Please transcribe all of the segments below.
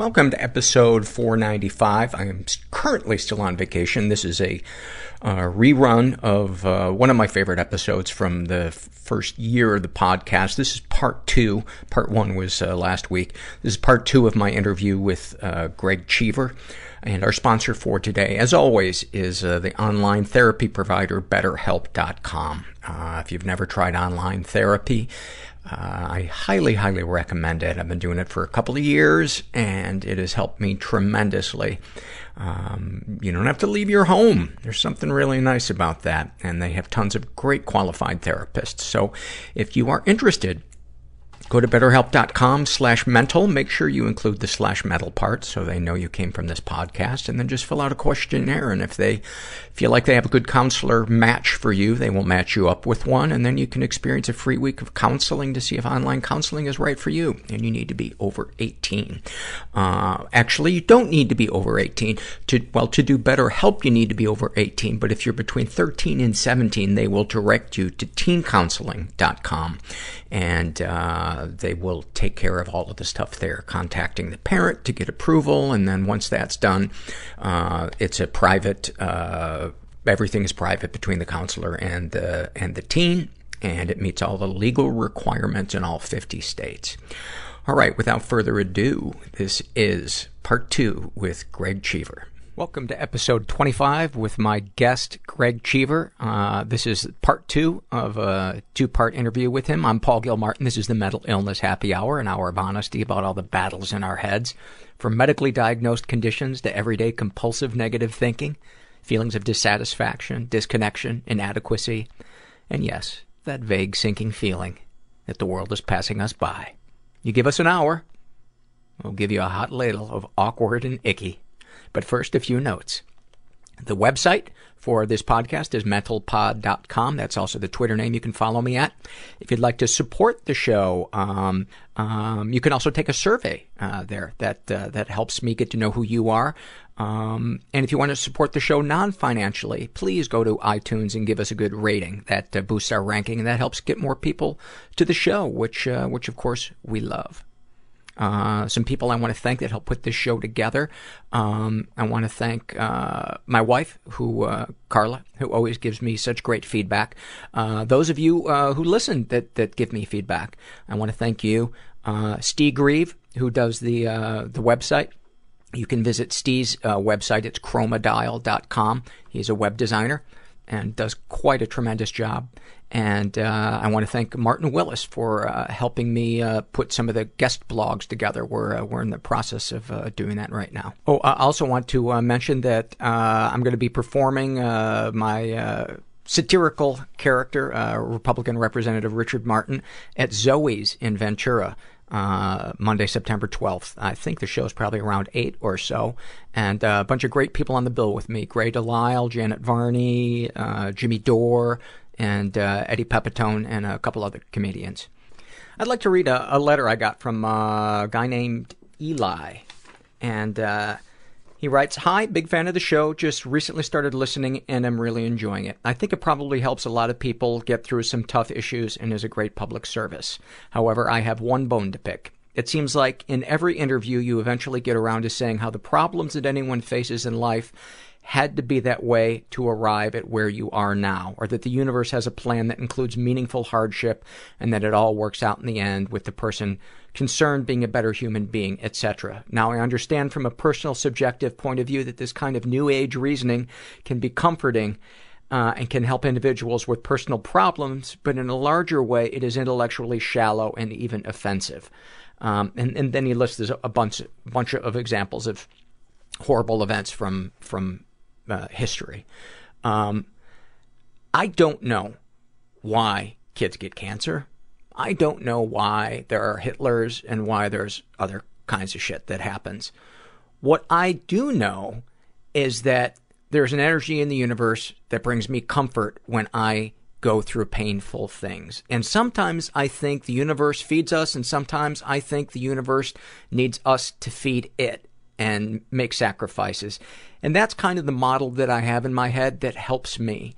Welcome to episode 495. I am currently still on vacation. This is a uh, rerun of uh, one of my favorite episodes from the f- first year of the podcast. This is part two. Part one was uh, last week. This is part two of my interview with uh, Greg Cheever. And our sponsor for today, as always, is uh, the online therapy provider BetterHelp.com. Uh, if you've never tried online therapy, I highly, highly recommend it. I've been doing it for a couple of years, and it has helped me tremendously. Um, you don't have to leave your home. There's something really nice about that, and they have tons of great qualified therapists. So, if you are interested, Go to betterhelp.com slash mental. Make sure you include the slash mental part so they know you came from this podcast. And then just fill out a questionnaire. And if they feel like they have a good counselor match for you, they will match you up with one. And then you can experience a free week of counseling to see if online counseling is right for you. And you need to be over 18. Uh, actually, you don't need to be over 18. To, well, to do better help, you need to be over 18. But if you're between 13 and 17, they will direct you to teencounseling.com. And, uh, they will take care of all of the stuff there, contacting the parent to get approval, and then once that's done, uh, it's a private, uh, everything is private between the counselor and the, and the teen, and it meets all the legal requirements in all 50 states. All right, without further ado, this is part two with Greg Cheever. Welcome to episode 25 with my guest, Greg Cheever. Uh, this is part two of a two part interview with him. I'm Paul Gilmartin. This is the Mental Illness Happy Hour, an hour of honesty about all the battles in our heads, from medically diagnosed conditions to everyday compulsive negative thinking, feelings of dissatisfaction, disconnection, inadequacy, and yes, that vague sinking feeling that the world is passing us by. You give us an hour, we'll give you a hot ladle of awkward and icky. But first, a few notes. The website for this podcast is mentalpod.com. That's also the Twitter name you can follow me at. If you'd like to support the show, um, um, you can also take a survey uh, there that uh, that helps me get to know who you are. Um, and if you want to support the show non-financially, please go to iTunes and give us a good rating. That uh, boosts our ranking and that helps get more people to the show, which uh, which of course we love. Uh, some people I want to thank that helped put this show together. Um, I want to thank uh, my wife, who uh, Carla, who always gives me such great feedback. Uh, those of you uh, who listen that that give me feedback, I want to thank you. Steve Grieve, who does the the website. You can visit Steve's website. It's chromadial.com. He's a web designer and does quite a tremendous job. And uh, I want to thank Martin Willis for uh, helping me uh, put some of the guest blogs together. We're uh, we're in the process of uh, doing that right now. Oh, I also want to uh, mention that I'm going to be performing my satirical character, Republican Representative Richard Martin, at Zoe's in Ventura uh, Monday, September 12th. I think the show's probably around 8 or so. And uh, a bunch of great people on the bill with me. Grey DeLisle, Janet Varney, uh, Jimmy Dore, and uh, Eddie Pepitone, and a couple other comedians. I'd like to read a, a letter I got from uh, a guy named Eli. And he writes, Hi, big fan of the show. Just recently started listening and I'm really enjoying it. I think it probably helps a lot of people get through some tough issues and is a great public service. However, I have one bone to pick. It seems like in every interview you eventually get around to saying how the problems that anyone faces in life had to be that way to arrive at where you are now, or that the universe has a plan that includes meaningful hardship and that it all works out in the end with the person concerned being a better human being, etc. Now, I understand from a personal subjective point of view that this kind of new age reasoning can be comforting uh, and can help individuals with personal problems, but in a larger way, it is intellectually shallow and even offensive. Um, and, and, then he lists a bunch, bunch of examples of horrible events from from uh, history. Um, I don't know why kids get cancer. I don't know why there are Hitlers and why there's other kinds of shit that happens. What I do know is that there's an energy in the universe that brings me comfort when I go through painful things. And sometimes I think the universe feeds us, and sometimes I think the universe needs us to feed it and make sacrifices. And that's kind of the model that I have in my head that helps me.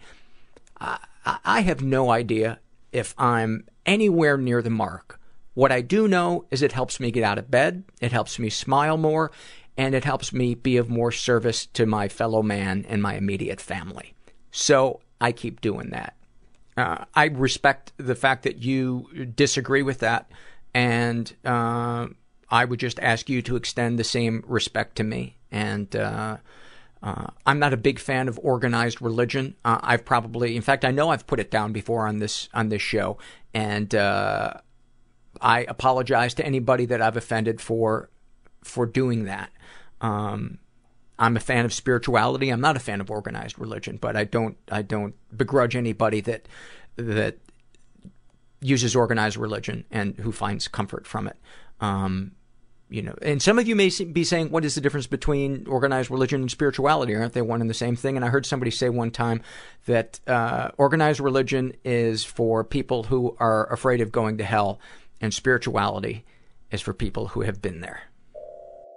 I, I have no idea if I'm anywhere near the mark What I do know is it helps me get out of bed, it helps me smile more, and it helps me be of more service to my fellow man and my immediate family. So I keep doing that. Uh, I respect the fact that you disagree with that, and uh, I would just ask you to extend the same respect to me. And uh, uh, I'm not a big fan of organized religion. Uh, I've probably, in fact, I know I've put it down before on this on this show, and uh, I apologize to anybody that I've offended for for doing that. Um, I'm a fan of spirituality. I'm not a fan of organized religion, but I don't I don't begrudge anybody that that uses organized religion and who finds comfort from it. Um, you know, and some of you may be saying, "What is the difference between organized religion and spirituality? Aren't they one and the same thing?" And I heard somebody say one time that uh, organized religion is for people who are afraid of going to hell, and spirituality is for people who have been there.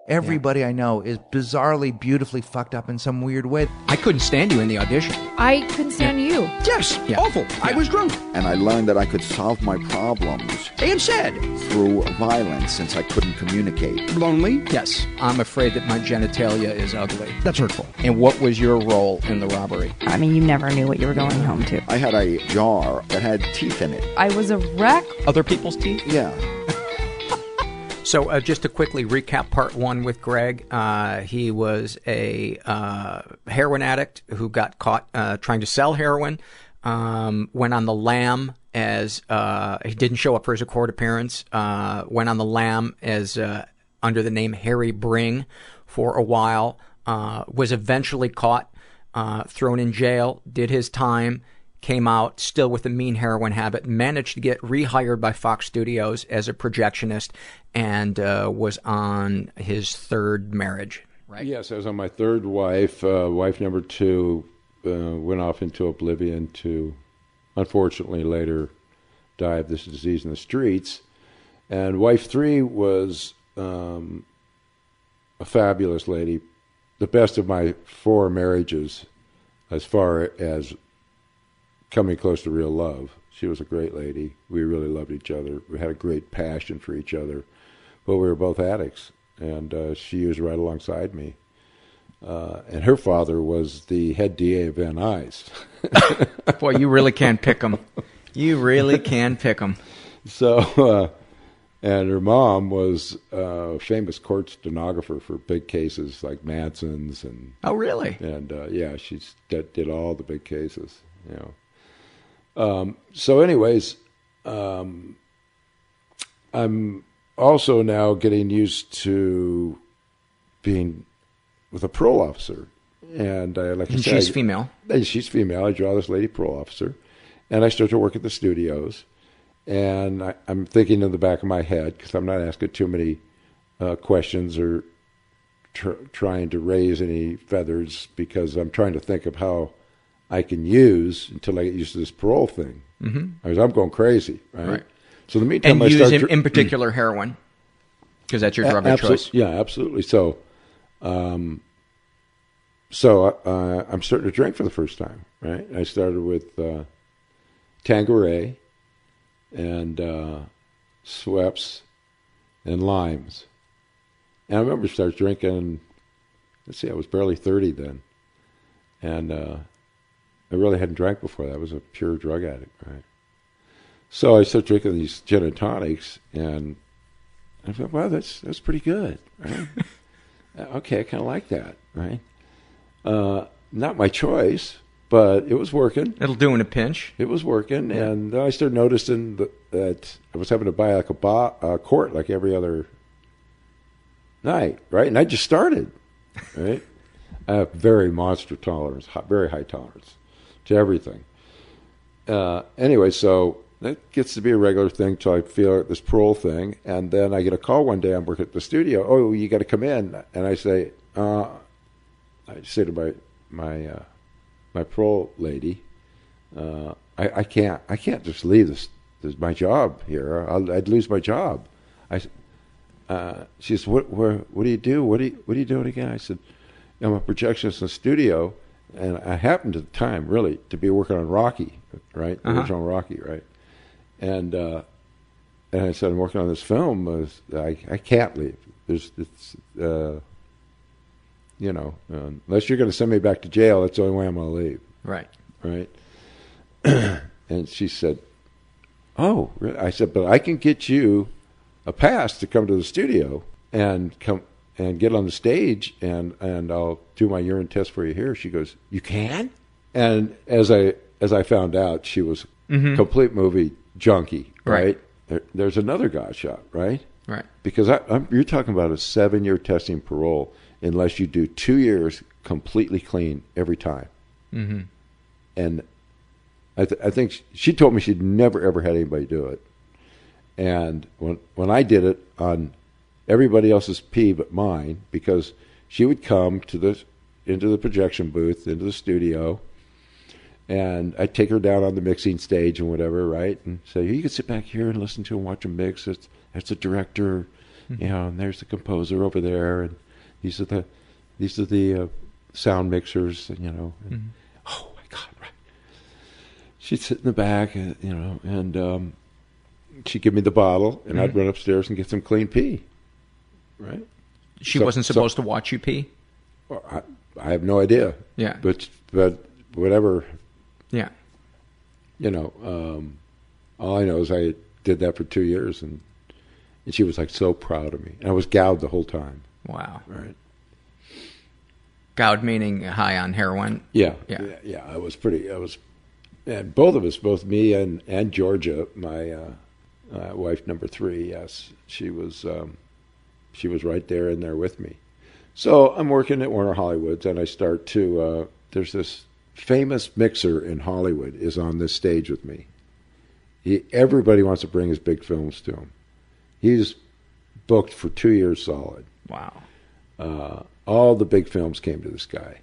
Everybody I know is bizarrely, beautifully fucked up in some weird way. I couldn't stand you in the audition. I couldn't stand you. Yes, Yeah. awful. I was drunk and I learned that I could solve my problems and sad. through violence since I couldn't communicate. Lonely. Yes, I'm afraid that my genitalia is ugly. That's hurtful. And what was your role in the robbery? I mean, you never knew what you were going home to. I had a jar that had teeth in it. I was a wreck. Other people's teeth? Yeah. So, uh, just to quickly recap part one with Greg, uh, he was a uh, heroin addict who got caught uh, trying to sell heroin. Um, went on the lam as uh, he didn't show up for his court appearance. Uh, went on the lam as under the name Harry Bring for a while. Was eventually caught, thrown in jail, did his time came out still with a mean heroin habit, managed to get rehired by Fox Studios as a projectionist, and uh, was on his third marriage. Right? Yes, I was on my third wife. Uh, wife number two uh, went off into oblivion to, unfortunately, later die of this disease in the streets. And wife three was um, a fabulous lady, the best of my four marriages, as far as coming close to real love. She was a great lady. We really loved each other. We had a great passion for each other, but we were both addicts, and uh, she was right alongside me. Uh, and her father was the head DA of Van Nuys. Boy, you really can pick them. You really can pick them. So, uh, and her mom was a famous court stenographer for big cases like Manson's and Oh, really? and uh, yeah, she did, did all the big cases. You know. Um, so, anyways, um, I'm also now getting used to being with a parole officer, and like And she's I- female. she's female. I draw this lady parole officer, and I start to work at the studios, and I, I'm thinking in the back of my head because I'm not asking too many uh, questions or tr- trying to raise any feathers because I'm trying to think of how I can use until I get used to this parole thing. Mm-hmm. I'm going crazy, right? Right. So in the meantime, And I use in, in particular heroin, because that's your drug a- of choice. Yeah, absolutely. So, um, so uh, I'm starting to drink for the first time. Right. I started with uh, Tanqueray and uh, Schweppes and limes, and I remember started drinking. Let's see, I was barely thirty then, and uh, I really hadn't drank before. that. I was a pure drug addict, right? So I started drinking these gin and tonics, and I thought, wow, that's that's pretty good, right? Uh, okay, I kind of like that, right? Uh, not my choice, but it was working. It'll do in a pinch. It was working, and then I started noticing that, that I was having to buy like a bo- uh, quart like every other night, right? And I just started, right? I have very monster tolerance, very high tolerance to everything. Uh, anyway, so that gets to be a regular thing till I feel this parole thing, and then I get a call one day. I'm working at the studio. Oh, you got to come in, and I say, uh, I say to my my uh, my parole lady, uh, I, I can't I can't just leave this this my job here. I'll, I'd lose my job. I uh, she says, what where, what do you do? What do you what are you doing again? I said, I'm a projectionist in the studio, and I happened at the time really to be working on Rocky, right, Uh-huh. original Rocky, right, and uh, and I said, I'm working on this film. Uh, I I can't leave. There's it's uh, you know, uh, unless you're going to send me back to jail, that's the only way I'm going to leave, Right. right? and she said, "Oh," really?" I said, "But I can get you a pass to come to the studio and come and get on the stage, and and I'll do my urine test for you here." She goes, "You can?" And as I as I found out, she was complete movie junkie, Right. right? There, there's another guy shot, right? Right. Because I, I'm, you're talking about a seven year testing parole unless you do two years completely clean every time. Mm-hmm. And I, th- I think sh- she told me she'd never ever had anybody do it. And when when I did it on everybody else's pee but mine, because she would come to the into the projection booth, into the studio, and I'd take her down on the mixing stage and whatever, right? And say, you can sit back here and listen to and watch him mix. It's that's the director, you know, and there's the composer over there, and these are the these are the uh, sound mixers, and, you know. And, Oh my God! Right. She'd sit in the back, uh, you know, and um, she'd give me the bottle, and I'd run upstairs and get some clean pee. Right. She So- wasn't so- supposed to watch you pee? I, I have no idea. Yeah. But but whatever Yeah. you know, um, all I know is I did that for two years, and, and she was like so proud of me. And I was gouged the whole time. Wow. Right. Goud meaning high on heroin. Yeah. Yeah. Yeah. yeah I was pretty. I was, and both of us, both me and and Georgia, my uh, uh, wife number three. Yes, she was. Um, she was right there in there with me. So I'm working at Warner Hollywoods, and I start to. Uh, there's this famous mixer in Hollywood is on this stage with me. He, everybody wants to bring his big films to him. He's booked for two years solid. Wow. Uh, all the big films came to this guy,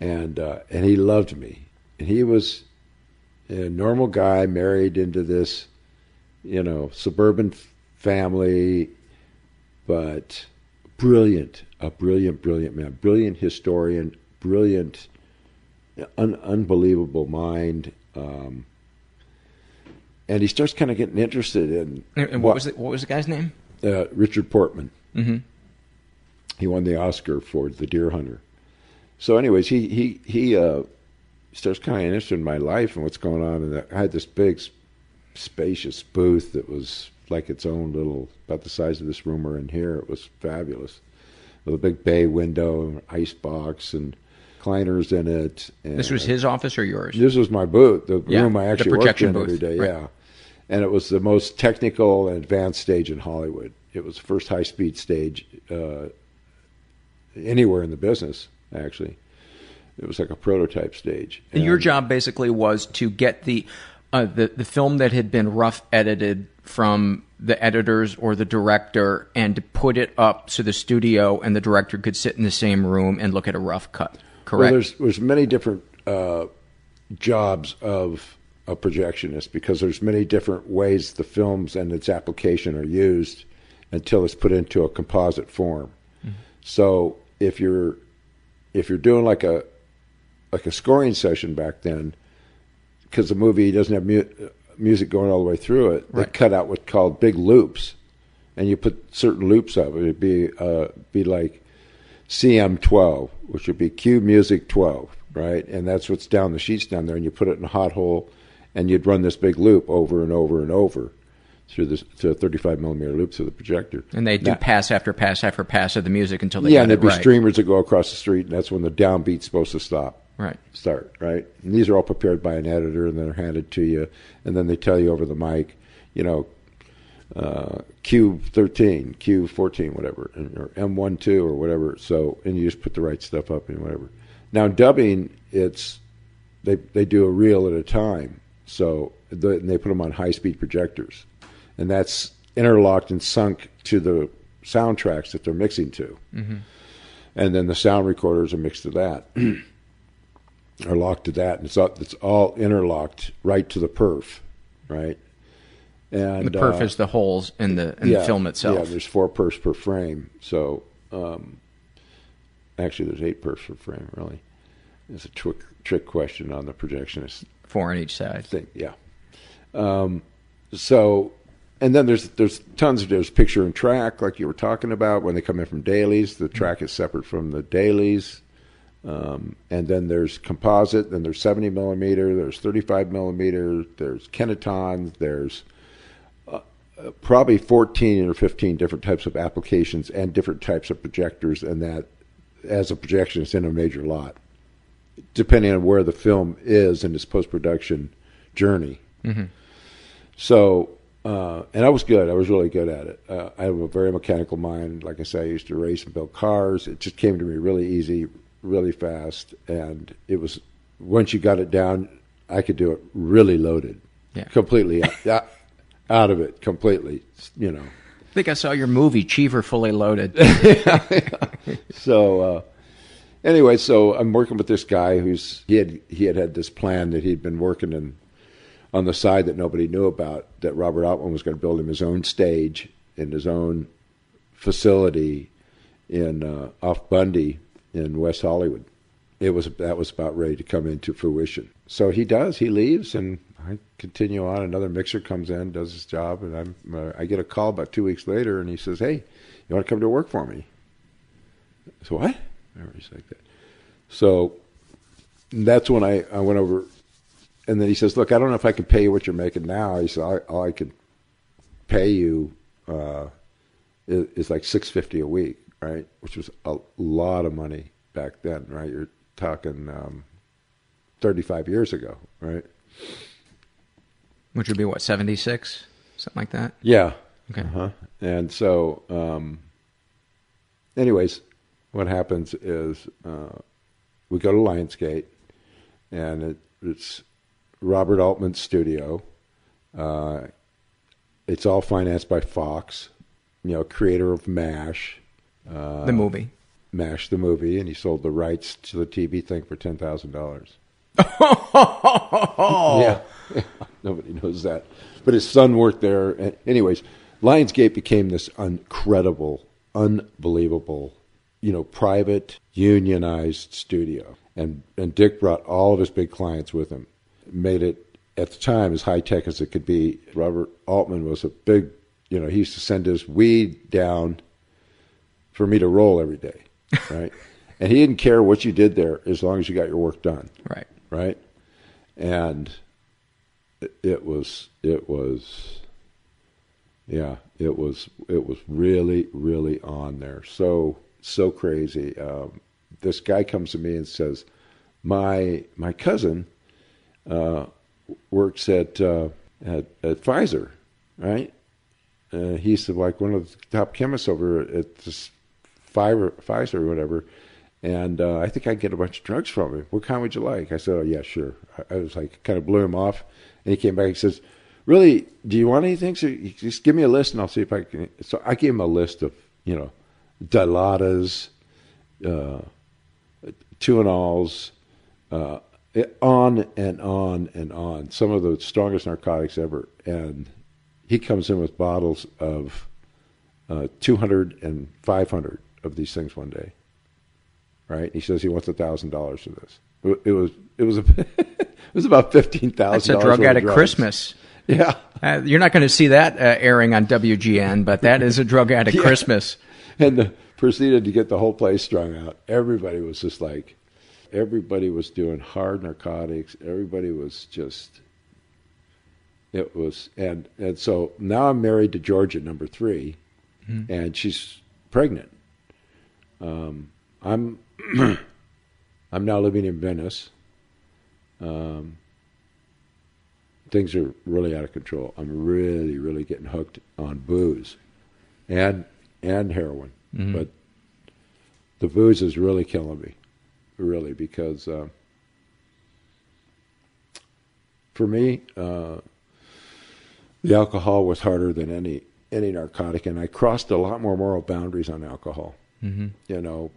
and uh, and he loved me. And he was a normal guy married into this, you know, suburban family, but brilliant, a brilliant, brilliant man, brilliant historian, brilliant, un- unbelievable mind. Um, and he starts kind of getting interested in And, and what was the, what was the guy's name? uh, Richard Portman. Mhm. He won the Oscar for The Deer Hunter. So, anyways, he he he uh, starts kind of interested in my life and what's going on. And I had this big, spacious booth that was like its own little, about the size of this room we're in here. It was fabulous, with a big bay window ice box and recliners in it. And This was his office or yours? this was my booth, the Yeah, room I actually worked in every booth, day. right. Yeah, and it was the most technical and advanced stage in Hollywood. It was the first high speed stage uh, anywhere in the business. Actually, it was like a prototype stage. And your job basically was to get the uh, the the film that had been rough edited from the editors or the director and to put it up so the studio and the director could sit in the same room and look at a rough cut. Correct. Well, there's there's many different uh, jobs of a projectionist because there's many different ways the films and its application are used until it's put into a composite form. So if you're if you're doing like a like a scoring session back then, because the movie doesn't have mu- music going all the way through it, they cut out what's called big loops, and you put certain loops up. It'd be uh, be like CM12, which would be cue music 12, right? And that's what's down the sheets down there, and you put it in a hot hole, and you'd run this big loop over and over and over through this to a 35 millimeter loop through the projector. and they do Now- pass after pass after pass of the music until they yeah, and there'd be right. streamers that go across the street, and that's when the downbeat's supposed to stop. Right. Start, right? And these are all prepared by an editor, and they're handed to you, and then they tell you over the mic, you know, uh, Q13, Q14, whatever, or M12 or whatever. So, and you just put the right stuff up and whatever. Now, dubbing, it's they they do a reel at a time, so the, and they put them on high speed projectors, and that's interlocked and sunk to the soundtracks that they're mixing to, and then the sound recorders are mixed to that. are locked to that, and it's all, it's all interlocked right to the perf, right? And The perf uh, is the holes in the in the film itself. Yeah, there's four perfs per frame. So um, actually, there's eight perfs per frame. Really, it's a trick trick question on the projectionist Four on each side. thing. Yeah. Um, so and then there's there's tons of there's picture and track like you were talking about when they come in from dailies. The track is separate from the dailies. Um, and then there's composite. Then there's 70 millimeter. There's 35 millimeter. There's Kinoton. There's uh, uh, probably 14 or 15 different types of applications and different types of projectors, and that as a projection is in a major lot, depending on where the film is in its post production journey. So, uh, and I was good. I was really good at it. Uh, I have a very mechanical mind. Like I say, I used to race and build cars. It just came to me really easy, really fast, and it was once you got it down, I could do it really loaded, Yeah. completely out, out of it, completely. You know. I think I saw your movie, Cheever Fully Loaded. So uh, anyway, so I'm working with this guy who's he had he had had this plan that he'd been working in on the side that nobody knew about. That Robert Altman was going to build him his own stage in his own facility in uh, off Bundy in West Hollywood. It was that was about ready to come into fruition. So he does. He leaves, and I continue on. Another mixer comes in, does his job, and I'm uh, I get a call about two weeks later, and he says, "Hey, you want to come to work for me?" So what? He's like that. So that's when I, I went over, and then he says, "Look, I don't know if I can pay you what you're making now." He said, "I, all I could pay you uh, is, is like six fifty a week, right? Which was a lot of money back then, right? You're talking um, thirty five years ago, right? Which would be what, 76? Something like that? Yeah. Okay. Uh-huh. And so, um, anyways, what happens is uh, we go to Lionsgate, and it, it's Robert Altman's studio. Uh, it's all financed by Fox, you know, creator of MASH, uh, the movie. MASH the movie, and he sold the rights to the TV thing for ten thousand dollars. Yeah. Nobody knows that. But his son worked there. And anyways, Lionsgate became this incredible, unbelievable, you know, private, unionized studio. And and Dick brought all of his big clients with him. Made it at the time as high tech as it could be. Robert Altman was a big you know, he used to send his weed down for me to roll every day. Right? and he didn't care what you did there as long as you got your work done Right. right? And it, was it was yeah, it was it was really really on there. So so crazy. Um, this guy comes to me and says, "My my cousin uh, works at, uh, at at Pfizer, right? Uh, he's like one of the top chemists over at this Pfizer, or whatever." And uh, I think I get a bunch of drugs from him. What kind would you like? I said, "Oh yeah, sure." I, was like, kind of blew him off, and he came back. and says, "Really? Do you want anything? So just give me a list, and I'll see if I can." So I gave him a list of you know, Dilaudids, uh, Tuinals, uh, on and on and on. Some of the strongest narcotics ever, and he comes in with bottles of uh, 200 and 500 of these things one day right? He says he wants a thousand dollars for this. It, was it was a, it was about fifteen That's a drug addict Christmas. Yeah, Uh, you're not going to see that uh, airing on WGN, but that is a drug addict Yeah. Christmas. and the, proceeded to get the whole place strung out. Everybody was just like, everybody was doing hard narcotics. Everybody was just. It was and and so now I'm married to Georgia, number 3 and she's pregnant. Um, I'm I'm now living in Venice. Um, things are really out of control. I'm really, really getting hooked on booze, and and heroin. But the booze is really killing me, really, because uh, for me, uh, the alcohol was harder than any any narcotic, and I crossed a lot more moral boundaries on alcohol you know,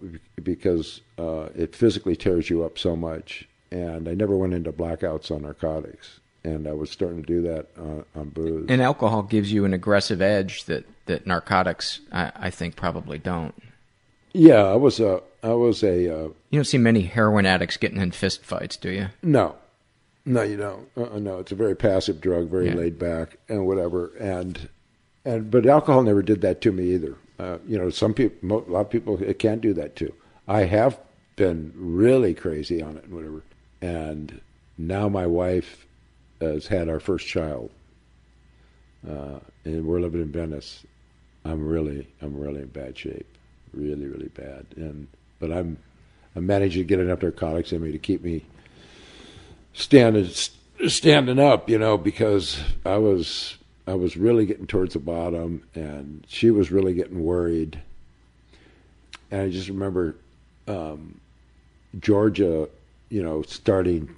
because uh, it physically tears you up so much. And I never went into blackouts on narcotics, and I was starting to do that on, on booze. And alcohol gives you an aggressive edge that, that narcotics, I, I think, probably don't. yeah, I was a, I was a, uh, You don't see many heroin addicts getting in fist fights, do you? no, no, you don't. Uh, no, it's a very passive drug, very Yeah. laid back and whatever. And and but alcohol never did that to me either. Uh, you know, some people, a lot of people, it can do that too. I have been really crazy on it and whatever, and now my wife has had our first child, uh, and we're living in Venice. I'm really, I'm really in bad shape, really, really bad, and but I'm, I'm managing to get enough narcotics in me to keep me standing, standing up, you know, because I was I was really getting towards the bottom, and she was really getting worried. And I just remember um, Georgia, you know, starting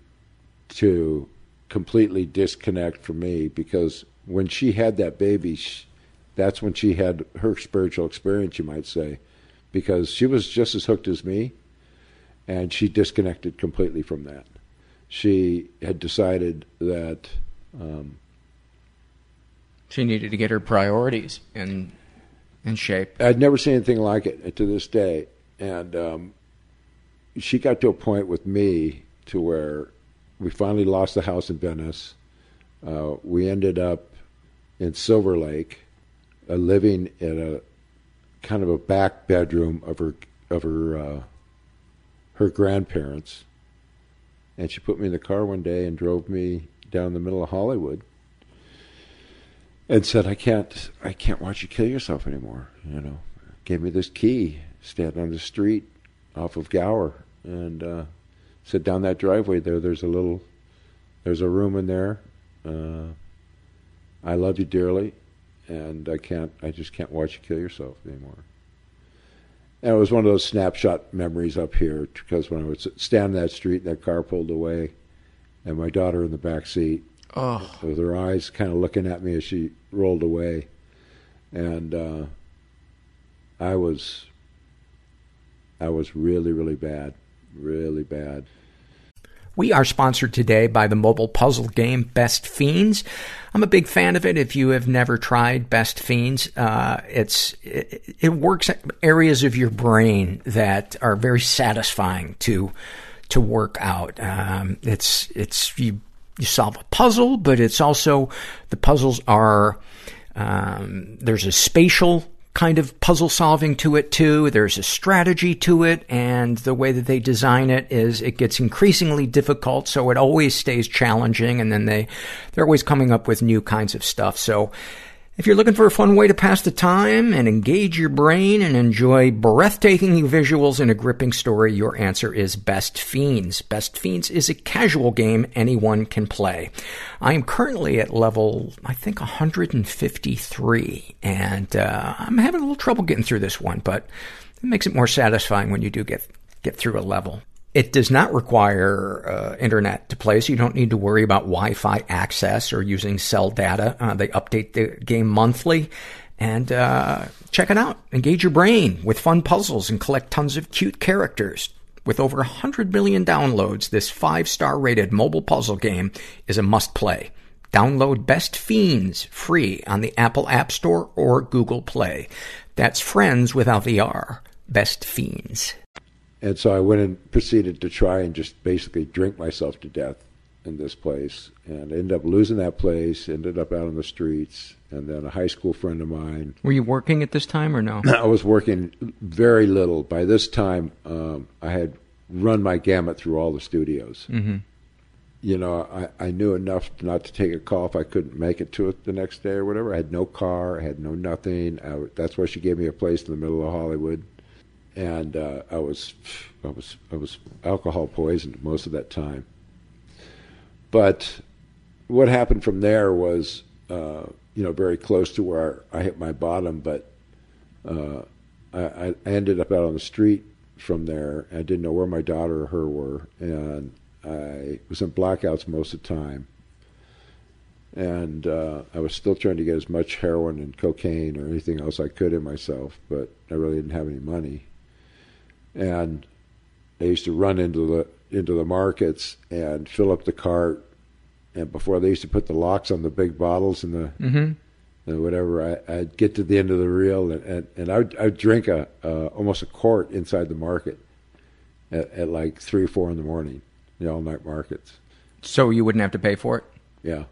to completely disconnect from me because when she had that baby, she, that's when she had her spiritual experience, you might say, because she was just as hooked as me, and she disconnected completely from that. She had decided that. Um, She needed to get her priorities in in shape. I'd never seen anything like it to this day. And um, she got to a point with me to where we finally lost the house in Venice. Uh, we ended up in Silver Lake, uh, living in a kind of a back bedroom of her of her uh, her grandparents. And she put me in the car one day and drove me down the middle of Hollywood and said, "I can't, I can't watch you kill yourself anymore." You know, gave me this key, standing on the street off of Gower, and uh, said, "Down that driveway there, there's a little, there's a room in there. Uh, I love you dearly, and I can't, I just can't watch you kill yourself anymore." And it was one of those snapshot memories up here because when I was standing that street, that car pulled away, and my daughter in the back seat, Oh, with her eyes kind of looking at me as she rolled away. And uh, I was, I was really, really bad, really bad. We are sponsored today by the mobile puzzle game Best Fiends. I'm a big fan of it. If you have never tried Best Fiends, uh, it's it, it works at areas of your brain that are very satisfying to to work out. Um, it's it's you you solve a puzzle, but it's also the puzzles are um, there's a spatial kind of puzzle solving to it too. There's a strategy to it, and the way that they design it is it gets increasingly difficult, so it always stays challenging, and then they they're always coming up with new kinds of stuff. So if you're looking for a fun way to pass the time and engage your brain and enjoy breathtaking visuals and a gripping story, your answer is Best Fiends. Best Fiends is a casual game anyone can play. I am currently at level, I think, 153, and uh, I'm having a little trouble getting through this one, but it makes it more satisfying when you do get get through a level. It does not require uh, internet to play, so you don't need to worry about Wi-Fi access or using cell data. Uh, they update the game monthly. And uh, check it out. Engage your brain with fun puzzles and collect tons of cute characters. With over 100 million downloads, this five-star rated mobile puzzle game is a must-play. Download Best Fiends free on the Apple App Store or Google Play. That's friends without the R. Best Fiends. And so I went and proceeded to try and just basically drink myself to death in this place, and ended up losing that place. Ended up out on the streets, and then a high school friend of mine Were you working at this time or no? I was working very little. By this time, um, I had run my gamut through all the studios. Mm-hmm. You know, I, I knew enough not to take a call if I couldn't make it to it the next day or whatever. I had no car, I had no nothing. I, that's why she gave me a place in the middle of Hollywood, and uh, I was, I was, I was alcohol poisoned most of that time. But what happened from there was, uh, you know, very close to where I hit my bottom, but uh, I, I ended up out on the street from there. I didn't know where my daughter or her were, and I was in blackouts most of the time. And uh, I was still trying to get as much heroin and cocaine or anything else I could in myself, but I really didn't have any money. And I used to run into the into the markets and fill up the cart. And before they used to put the locks on the big bottles and the Mm-hmm. and whatever. I, I'd get to the end of the reel, and and, and I'd, I'd drink a uh, almost a quart inside the market at, at like three or four in the morning, the all night markets. So you wouldn't have to pay for it, Yeah,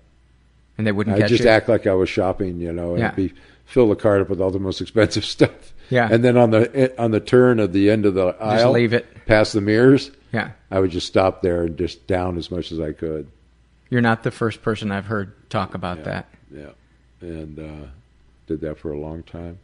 and they wouldn't I'd catch just you. act like I was shopping, you know, and Yeah. be fill the cart up with all the most expensive stuff. Yeah. And then on the on the turn of the end of the aisle, leave it. past the mirrors. Yeah. I would just stop there and just down as much as I could. You're not the first person I've heard talk about that. Yeah, and uh, did that for a long time.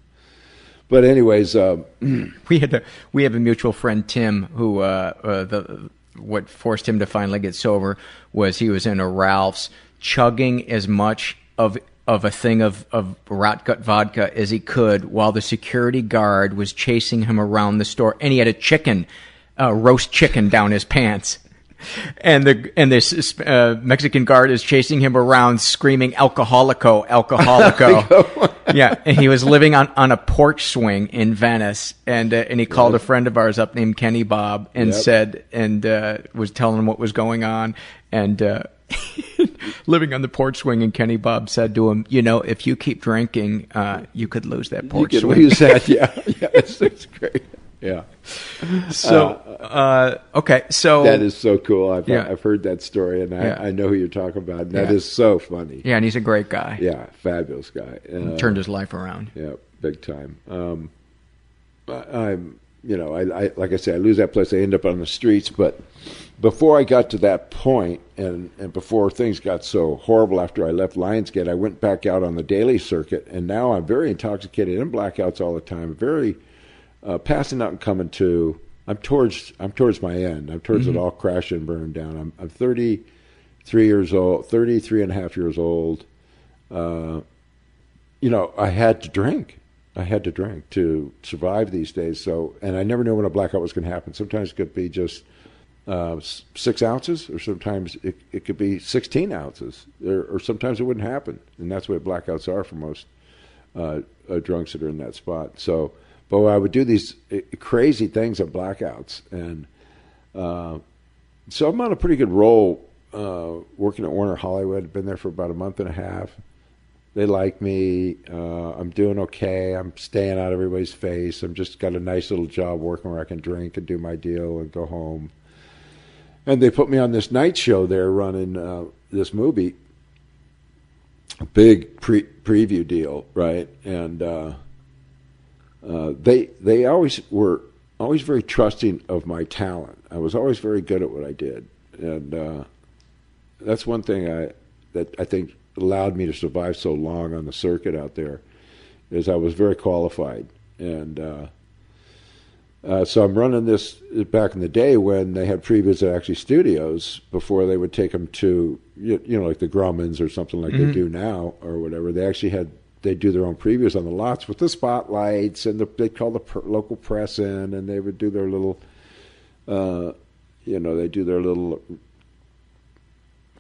But anyways, um, We had a we have a mutual friend Tim who uh, uh, the what forced him to finally get sober was he was in a Ralph's chugging as much of of a thing of of rotgut vodka as he could while the security guard was chasing him around the store and he had a chicken uh, roast chicken down his pants. And the and this uh, Mexican guard is chasing him around, screaming "Alcoholico, alcoholico!" yeah, and he was living on, on a porch swing in Venice, and uh, and he called a friend of ours up named Kenny Bob and Yep. said and uh, was telling him what was going on, and uh, living on the porch swing, and Kenny Bob said to him, "You know, if you keep drinking, uh, you could lose that you porch swing." use that. Yeah, yeah, it's, it's great. Yeah, so uh, okay, so that is so cool. I've Yeah. I've heard that story, and I, Yeah. I know who you're talking about. And That Yeah. is so funny. yeah, and he's a great guy. Yeah, fabulous guy. Uh, Turned his life around. Yeah, big time. Um, I, I'm, you know, I, I like I say, I lose that place. I end up on the streets. But before I got to that point, and and before things got so horrible after I left Lionsgate, I went back out on the daily circuit, and now I'm very intoxicated in blackouts all the time. Very uh, passing out and coming to. I'm towards I'm towards my end. I'm towards it all crash and burn down. I'm I'm 33 years old, 33 and a half years old. Uh, you know, I had to drink. I had to drink to survive these days. So, and I never knew when a blackout was going to happen. Sometimes it could be just uh, six ounces, or sometimes it, it could be 16 ounces, or, or sometimes it wouldn't happen. And that's what blackouts are for most uh, uh, drunks that are in that spot. So, but I would do these uh, crazy things at blackouts, and uh, so I'm on a pretty good roll uh, working at Warner Hollywood. Been there for about a month and a half. They like me. Uh, I'm doing okay. I'm staying out of everybody's face. I'm just got a nice little job working where I can drink and do my deal and go home. And they put me on this night show there running uh, this movie. A big pre- preview deal, right? And uh, they they always were always very trusting of my talent. I was always very good at what I did, and uh, that's one thing I that I think allowed me to survive so long on the circuit out there is I was very qualified, and uh, uh, so I'm running this back in the day when they had previews at actually studios before they would take them to you, you know like the Grauman's or something like they do now or whatever. They actually had they do their own previews on the lots with the spotlights and the, they'd call the per, local press in and they would do their little uh, you know they do their little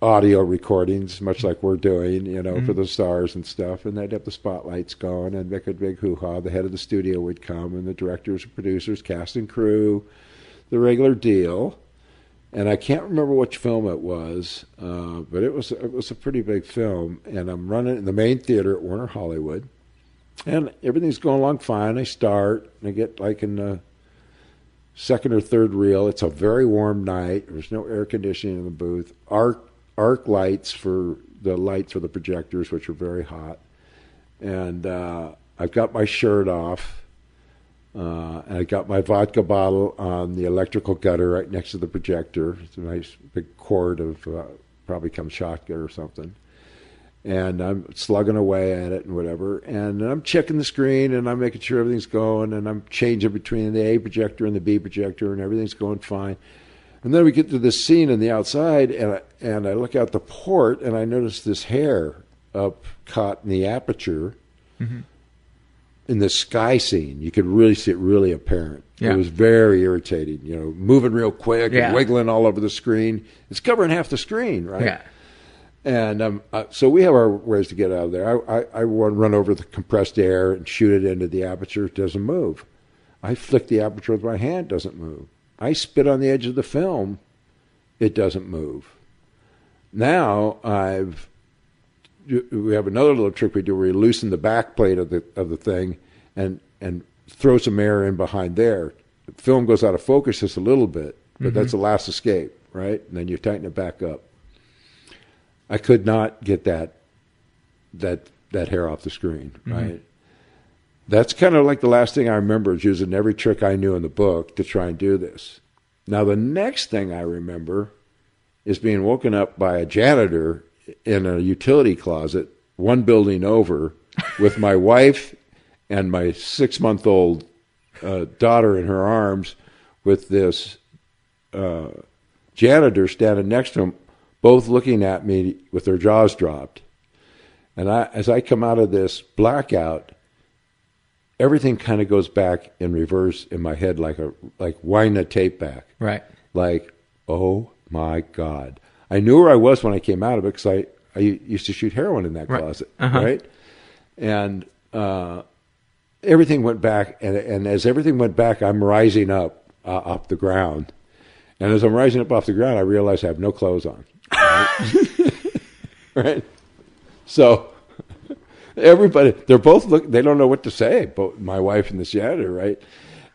audio recordings, much like we're doing, you know, for the stars and stuff. And they'd have the spotlights going and make a big hoo ha. The head of the studio would come, and the directors, producers, cast and crew, the regular deal. And I can't remember which film it was, uh, but it was it was a pretty big film. And I'm running in the main theater at Warner Hollywood, and everything's going along fine. I start, and I get like in the second or third reel. It's a very warm night. There's no air conditioning in the booth. Arc arc lights for the lights for the projectors, which are very hot. And uh, I've got my shirt off. Uh, and I got my vodka bottle on the electrical gutter right next to the projector. It's a nice big quart of uh, probably Kamchatka or something. And I'm slugging away at it and whatever. And I'm checking the screen and I'm making sure everything's going. And I'm changing between the A projector and the B projector and everything's going fine. And then we get to this scene in the outside, and I, and I look out the port, and I notice this hair up caught in the aperture in the sky scene. You could really see it really apparent. Yeah. It was very irritating. You know, moving real quick Yeah. and wiggling all over the screen. It's covering half the screen, right? Yeah. And um, uh, so we have our ways to get out of there. I, I, I want to run over the compressed air and shoot it into the aperture. It doesn't move. I flick the aperture with my hand. Doesn't move. I spit on the edge of the film. It doesn't move. Now I've we have another little trick we do where we loosen the back plate of the of the thing and and throw some air in behind there. The film goes out of focus just a little bit, but that's the mm-hmm. last escape, right? And then you tighten it back up. I could not get that that that hair off the screen, mm-hmm. right? that's kind of like the last thing I remember is using every trick I knew in the book to try and do this. Now, the next thing I remember is being woken up by a janitor in a utility closet, one building over, with my wife and my six month old uh, daughter in her arms, with this uh, janitor standing next to him, both looking at me with their jaws dropped. And I, as I come out of this blackout, everything kind of goes back in reverse in my head, like a like wind the tape back. Right. Like, oh my god! I knew where I was when I came out of it because I I used to shoot heroin in that Right. closet, Uh-huh. right? And uh, everything went back, and and as everything went back, I'm rising up uh, off the ground, and as I'm rising up off the ground, I realize I have no clothes on. Right? right? So everybody, they're both look. They don't know what to say. Both my wife and the janitor, right?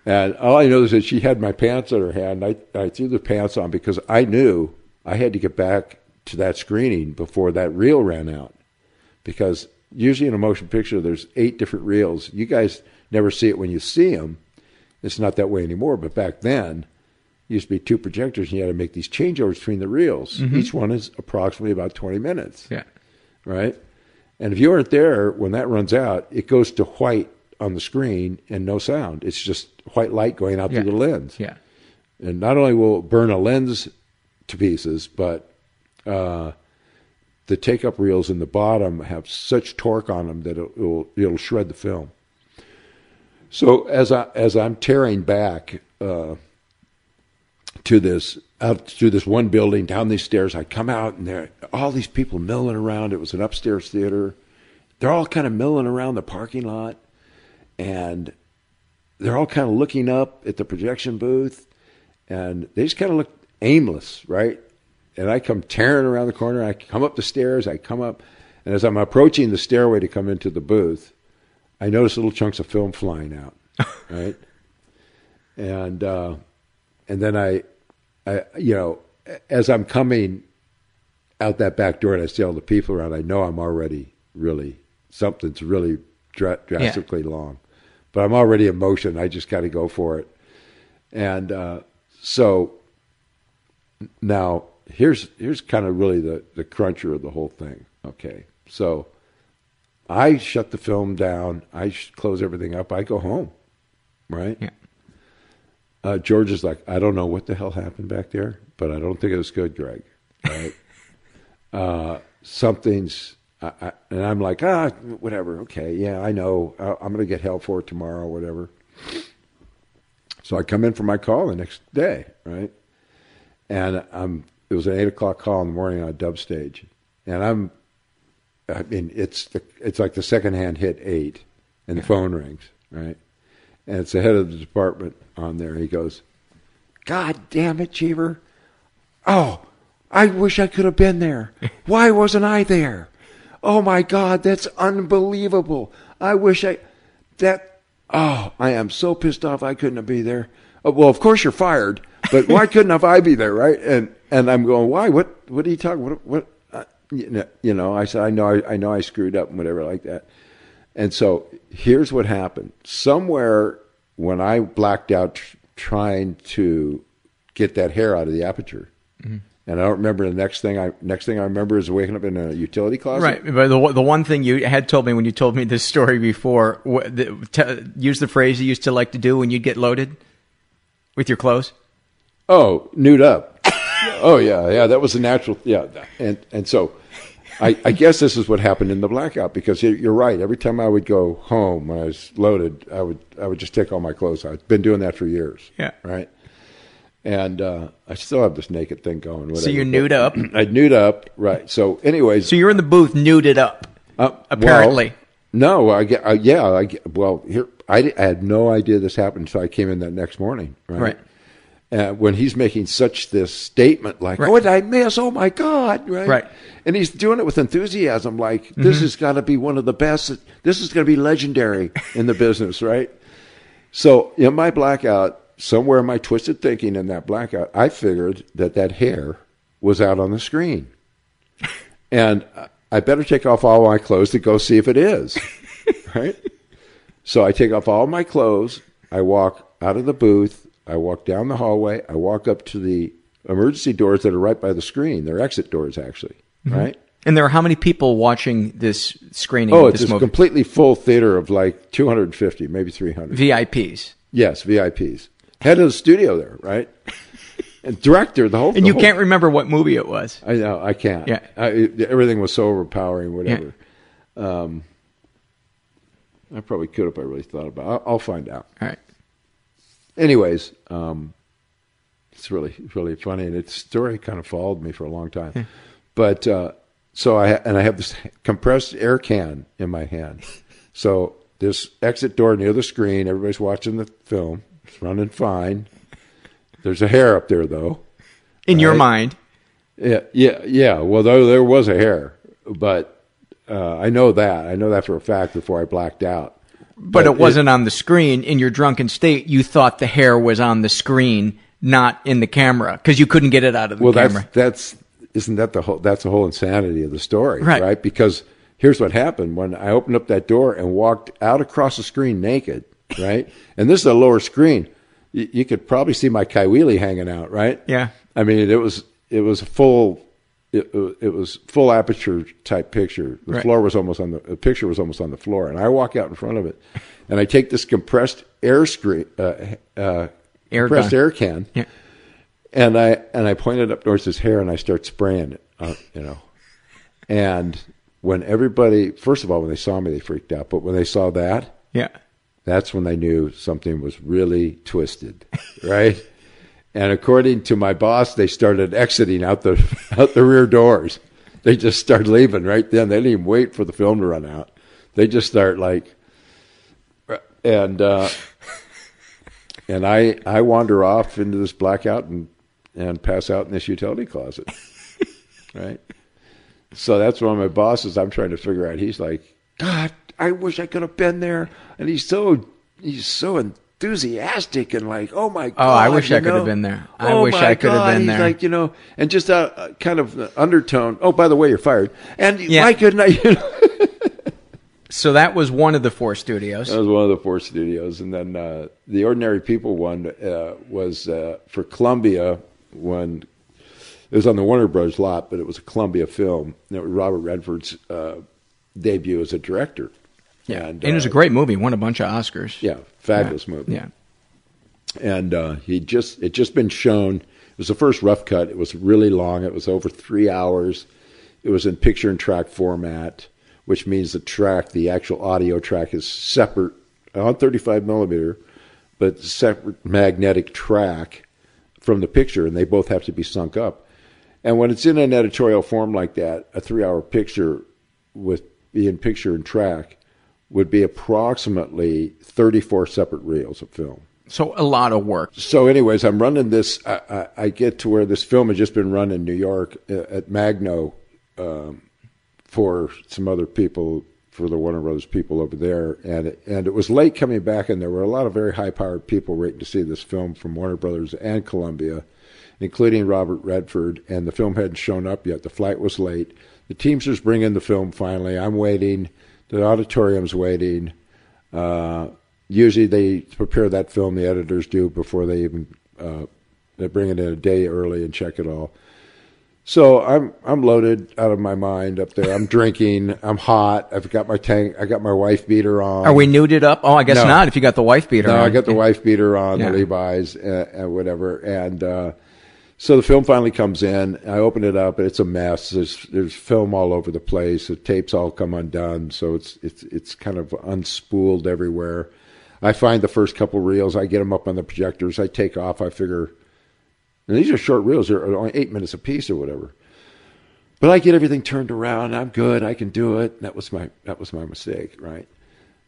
And all I know is that she had my pants in her hand. I I threw the pants on because I knew I had to get back to that screening before that reel ran out. Because usually in a motion picture, there's eight different reels. You guys never see it when you see them. It's not that way anymore. But back then, it used to be two projectors, and you had to make these changeovers between the reels. Mm-hmm. Each one is approximately about 20 minutes Yeah. right? And if you aren't there when that runs out, it goes to white on the screen and no sound. It's just white light going out Yeah. through the lens. Yeah. And not only will it burn a lens to pieces, but uh, the take up reels in the bottom have such torque on them that it will it'll shred the film. So as I as I'm tearing back uh, to this out this one building down these stairs, I come out and there all these people milling around. It was an upstairs theater. They're all kind of milling around the parking lot, and they're all kind of looking up at the projection booth, and they just kind of look aimless, right? And I come tearing around the corner. I come up the stairs. I come up, and as I'm approaching the stairway to come into the booth, I notice little chunks of film flying out, right? And uh, and then I, I, you know, as I'm coming out that back door and I see all the people around, I know I'm already really something's really dra- drastically long, but I'm already in motion. I just got to go for it. And uh, so now here's here's kind of really the the cruncher of the whole thing. Okay, so I shut the film down. I close everything up. I go home, right? Yeah. Uh, George is like, I don't know what the hell happened back there, but I don't think it was good, Greg. Right? uh, something's, I, I, and I'm like, ah, whatever. Okay, yeah, I know. I, I'm going to get help for it tomorrow, whatever. So I come in for my call the next day, right? And I'm, it was an eight o'clock call in the morning on a dub stage, and I'm, I mean, it's the, it's like the second hand hit eight, and the phone rings, right? And it's the head of the department on there. He goes, God damn it, Cheever. Oh, I wish I could have been there. Why wasn't I there? Oh my God, that's unbelievable. I wish I, that, oh, I am so pissed off I couldn't have be there. Oh, well, of course you're fired, but why couldn't have I be there, right? And, and I'm going, why? What, what are you talking, what, what, uh, you know, you know, I said, I know, I, I know I screwed up and whatever like that. And so here's what happened. Somewhere when I blacked out tr- trying to get that hair out of the aperture, and I don't remember the next thing. I next thing I remember is waking up in a utility closet. Right, but the the one thing you had told me when you told me this story before, wh- the, t- use the phrase you used to like to do when you'd get loaded with your clothes. Oh, nude up. oh yeah, yeah. That was a natural. Yeah, and and so, I, I guess this is what happened in the blackout because you- you're right. Every time I would go home when I was loaded, I would I would just take all my clothes out. I've been doing that for years. Yeah. Right. And uh, I still have this naked thing going. Whatever. So you but- nude up. I'd nude up. Right. So, anyways, So you're in the booth, nuded up. uh, apparently. well, no, I get. Uh, yeah, I. Well, here I, I had no idea this happened until I came in that next morning. Right. Right. Uh, when he's making such this statement like, Right. "Oh, did I miss? Oh my God!" Right. Right. And he's doing it with enthusiasm, like, "This has got to be one of the best. This is going to be legendary in the business." Right. So in my blackout, somewhere in my twisted thinking in that blackout, I figured that that hair was out on the screen, and I better take off all my clothes to go see if it is, right? So I take off all my clothes. I walk out of the booth. I walk down the hallway. I walk up to the emergency doors that are right by the screen. They're exit doors, actually. Right? And there are how many people watching this screening Oh, it's a completely full theater of like 250, maybe 300. VIPs. yes, VIPs. Head of the studio there, right? and director, the whole. And you whole- can't remember what movie it was. I know. I can't. Yeah. I, it- everything was so overpowering. Whatever. Um, I probably could if I really thought about. it. I'll, I'll find out. All right. Anyways, um, it's really really funny, and its story kind of followed me for a long time. But uh, so I and I have this compressed air can in my hand. So this exit door near the screen. Everybody's watching the film. It's running fine. There's a hair up there though. In your mind. Yeah, yeah, yeah. Well, there, there was a hair, but uh, I know that. I know that for a fact before I blacked out. But, it wasn't on the screen. In your drunken state, you thought the hair was on the screen, not in the camera, because you couldn't get it out of the well, camera. that's that's isn't that the whole that's the whole insanity of the story, Right. right? Because here's what happened when I opened up that door and walked out across the screen naked, right? and this is a lower screen. You, you could probably see my kaiwili hanging out, right? Yeah. I mean, it was it was a full. It, it was full aperture type picture. The Right. floor was almost on the, the picture was almost on the floor, and I walk out in front of it, and I take this compressed air screen, uh, uh, Air compressed gun. air can, Yeah. and I and I pointed up towards his hair and I start spraying it, uh, you know. And when everybody, first of all, when they saw me, they freaked out. But when they saw that, Yeah. that's when they knew something was really twisted, right? and according to my boss, they started exiting out the out the rear doors. They just started leaving right then. They didn't even wait for the film to run out. They just start like, and uh, and I I wander off into this blackout and and pass out in this utility closet, right? So that's one of my bosses. I'm trying to figure out. He's like, God, I wish I could have been there. And he's so he's so enthusiastic and like, oh my god. Oh, I wish you I could have been there. I Oh wish I could have God. been He's there. like, you know, and just a, a kind of undertone. Oh, by the way, you're fired. And Yeah. why couldn't I? You know? So that was one of the four studios. That was one of the four studios, and then uh, the Ordinary People one uh, was uh, for Columbia when it was on the Warner Bros. lot, but it was a Columbia film. And it was Robert Redford's uh, debut as a director. yeah. and, And, it was a uh, great movie. Won a bunch of Oscars. Yeah, fabulous movie. Yeah. and uh, he just it just been shown. It was the first rough cut. It was really long. It was over three hours. It was in picture and track format, which means the track, the actual audio track, is separate on 35 millimeter, but separate magnetic track from the picture, and they both have to be sunk up. And when it's in an editorial form like that, a three-hour picture with being picture and track would be approximately 34 separate reels of film. So a lot of work. So, anyways, I'm running this. I, I, I get to where this film had just been run in New York uh, at Magno um, for some other people, for the Warner Brothers people over there, and it, and it was late coming back, and there were a lot of very high-powered people waiting to see this film from Warner Brothers and Columbia, including Robert Redford, and the film hadn't shown up yet. The flight was late. The Teamsters bring in the film finally. I'm waiting. The auditorium's waiting. Uh, usually they prepare that film, the editors do, before they even uh, they bring it in a day early and check it all. So I'm I'm loaded out of my mind up there. I'm drinking. I'm hot. I've got my tank. I got my wife beater on. Are we nuded up? Oh, I guess No. not. If you got the wife beater. No, on. I got the wife beater on, Yeah. the Levi's, uh, and whatever. And uh, so the film finally comes in. I open it up. It's a mess. There's there's film all over the place. The tapes all come undone, so it's it's it's kind of unspooled everywhere. I find the first couple reels. I get them up on the projectors. I take off. I figure, and these are short reels. They're only eight minutes apiece or whatever. But I get everything turned around. I'm good. I can do it. That was my that was my mistake, right?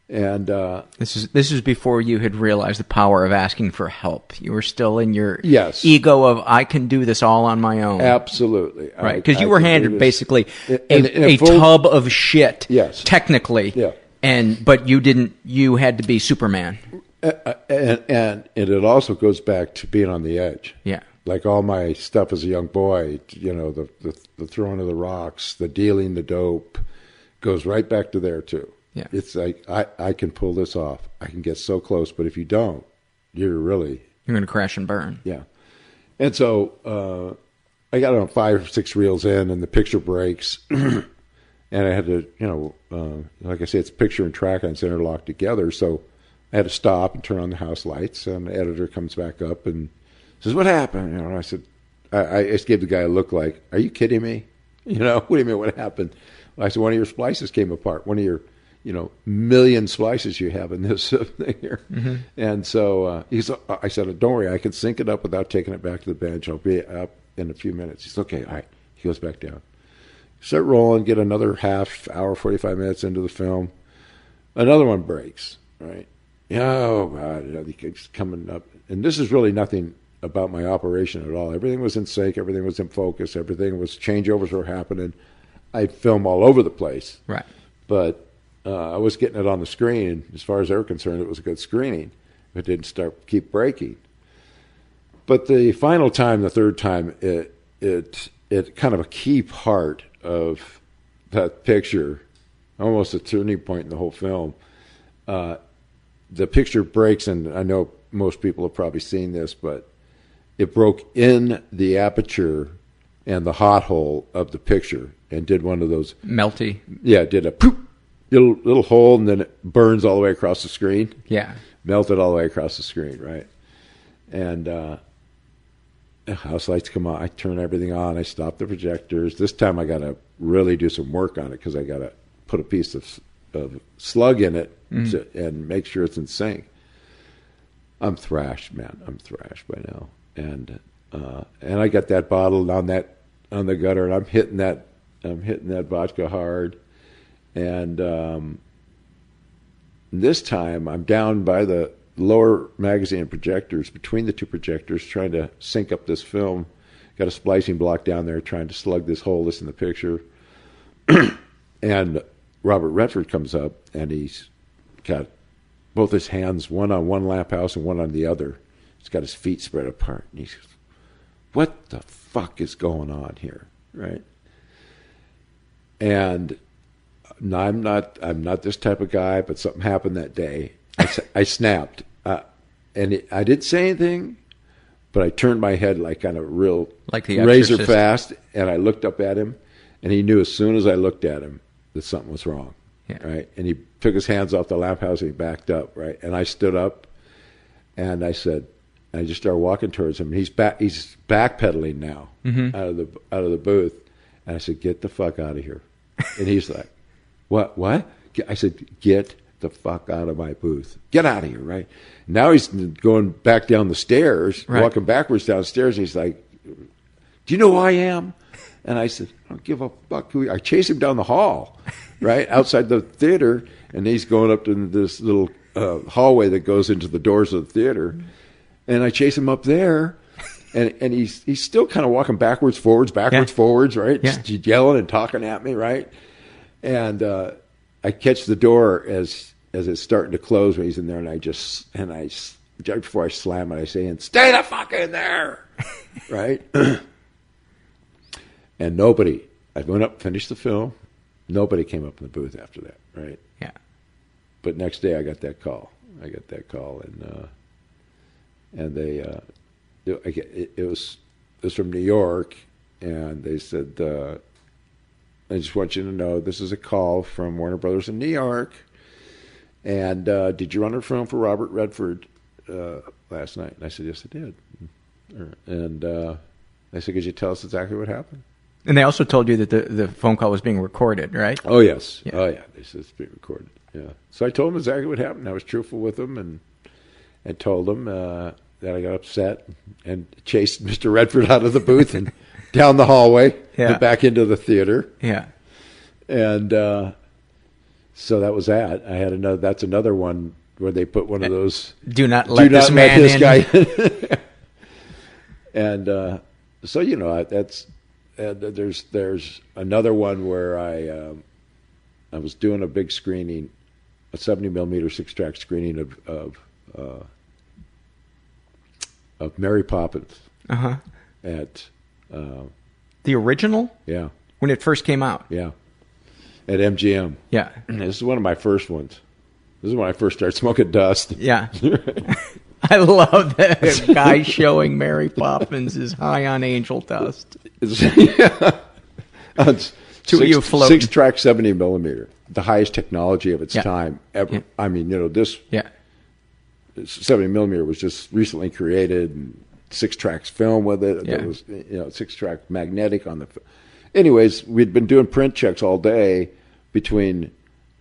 And uh, This is this is before you had realized the power of asking for help. You were still in your Yes. ego of I can do this all on my own. Absolutely. Right, because you I were handed basically a, a a full- tub of shit. Yes. technically. Yeah. and but you didn't. You had to be Superman. Uh, and, and and it also goes back to being on the edge. Yeah, Like all my stuff as a young boy, you know, the, the the throwing of the rocks, the dealing the dope, goes right back to there too. Yeah. It's like I I can pull this off. I can get so close, but if you don't, you're really You're going to crash and burn. yeah. And so uh, I got on five or six reels in, and the picture breaks, and I had to, you know, uh, like I say, it's picture and track and it's interlocked together. So I had to stop and turn on the house lights, and the editor comes back up and says, "What happened?" You know, and I said, I, I just gave the guy a look like, "Are you kidding me?" You know, what do you mean? What happened? I said, "One of your splices came apart. One of your." You know, million splices you have in this thing here, and so uh, he's. I said, "Don't worry, I can sync it up without taking it back to the bench. I'll be up in a few minutes." He's okay. All right. He goes back down. Start rolling. Get another half hour, forty-five minutes into the film. Another one breaks. Right. Oh God! He keeps coming up, and this is really nothing about my operation at all. Everything was in sync. Everything was in focus. Everything was changeovers were happening. I film all over the place Right. but uh, I was getting it on the screen. As far as they were concerned, it was a good screening. It didn't start keep breaking. But the final time, the third time, it it it kind of a key part of that picture, almost a turning point in the whole film. Uh, the picture breaks, and I know most people have probably seen this, but it broke in the aperture and the hot hole of the picture and did one of those Melty. yeah, it did a poop, little little hole, and then it burns all the way across the screen. Yeah. Melted all the way across the screen, right? And uh, house lights come on. I turn everything on. I stop the projectors. This time I got to really do some work on it because I got to put a piece of, of slug in it to, and make sure it's in sync. I'm thrashed, man. I'm thrashed by now, and uh, and I got that bottle on that on the gutter, and I'm hitting that I'm hitting that vodka hard, and um, this time I'm down by the lower magazine projectors between the two projectors, trying to sync up this film. Got a splicing block down there, trying to slug this hole that's in the picture, and Robert Redford comes up, and he's got both his hands, one on one lamp house and one on the other. He's got his feet spread apart. And he's, what the fuck is going on here? Right. And no, I'm not, I'm not this type of guy, but something happened that day. I snapped. Uh, and it, I didn't say anything, but I turned my head like on a real Like the razor Exorcist. fast, and I looked up at him, and he knew as soon as I looked at him that something was wrong Yeah. right? And he took his hands off the lamp house and he backed up, right? And I stood up and I said, I just started walking towards him. He's back. He's backpedaling now out of the out of the booth, and I said, "Get the fuck out of here!" And he's like, "What? What?" I said, "Get the fuck out of my booth! Get out of here!" Right now, he's going back down the stairs, Right. walking backwards downstairs. And he's like, do you know who I am? And I said, I don't give a fuck who. I chase him down the hall, right outside the theater, and he's going up to this little uh, hallway that goes into the doors of the theater, and I chase him up there, and and he's he's still kind of walking backwards, forwards, backwards, Yeah. forwards, right, Yeah. just yelling and talking at me, right, and uh, I catch the door as as it's starting to close when he's in there, and I just and I just before I slam it, I say, "And stay the fuck in there," right. And nobody, I went up, finished the film. Nobody came up in the booth after that, right? Yeah. But next day I got that call. I got that call, and uh, and they, uh, it, it was it was from New York, and they said, uh, "I just want you to know this is a call from Warner Brothers in New York." And uh, did you run a film for Robert Redford uh, last night? And I said, "Yes, I did." And uh, they said, "Could you tell us exactly what happened?" And they also told you that the, the phone call was being recorded, right? Oh yes. Yeah. Oh yeah. They said it's being recorded. Yeah. So I told them exactly what happened. I was truthful with them and and told them uh, that I got upset and chased Mr. Redford out of the booth and down the hallway Yeah. back into the theater. Yeah. And uh, so that was that. I had another. That's another one where they put one of those Do not let do this not man let this guy and uh, so you know that's and there's there's another one where I um, I was doing a big screening, a 70 millimeter six track screening of of uh, of Mary Poppins Uh huh. at uh, The original yeah when it first came out. yeah. at MGM. Yeah. This is one of my first ones. This is when I first started smoking dust. Yeah. I love that guy showing Mary Poppins is high on angel dust. Yeah. It's Two of six, you floating. six track, 70 millimeter, the highest technology of its Yeah. time ever. Yeah. I mean, you know, this Yeah. 70 millimeter was just recently created and six tracks film with it. Yeah. There was, you know, six track magnetic on the. Anyways, we'd been doing print checks all day between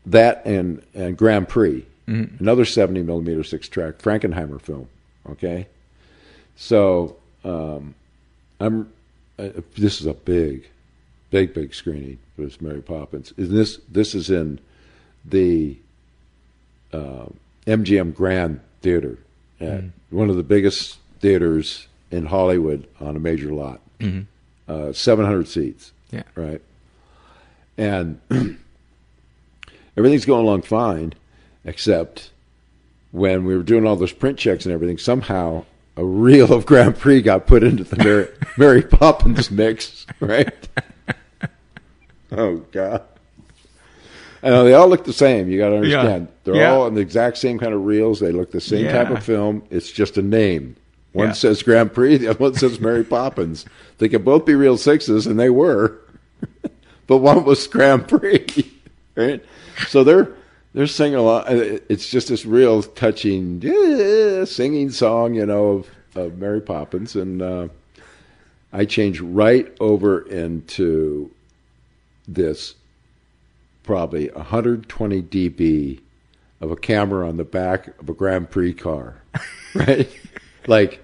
that and, and Grand Prix, Mm-hmm. another 70 millimeter six track Frankenheimer film. Okay. So, um, I'm, uh, this is a big, big, big screening for this Mary Poppins. Is this, this is in the, uh, MGM Grand Theater, at one of the biggest theaters in Hollywood on a major lot. Uh, 700 seats, Yeah. right? And everything's going along fine, except when we were doing all those print checks and everything, somehow a reel of Grand Prix got put into the Mary, Mary Poppins mix, right? oh, God. Know they all look the same. You got to understand. They're Yeah. all on the exact same kind of reels. They look the same type of film. It's just a name. One Yeah. says Grand Prix, the other one says Mary Poppins. They could both be reel sixes, and they were, but one was Grand Prix, right? So they're they're singing along. Uh, It's just this real touching yeah, singing song, you know, of, of Mary Poppins, and uh, I changed right over into this probably 120 dB of a camera on the back of a Grand Prix car, right? like,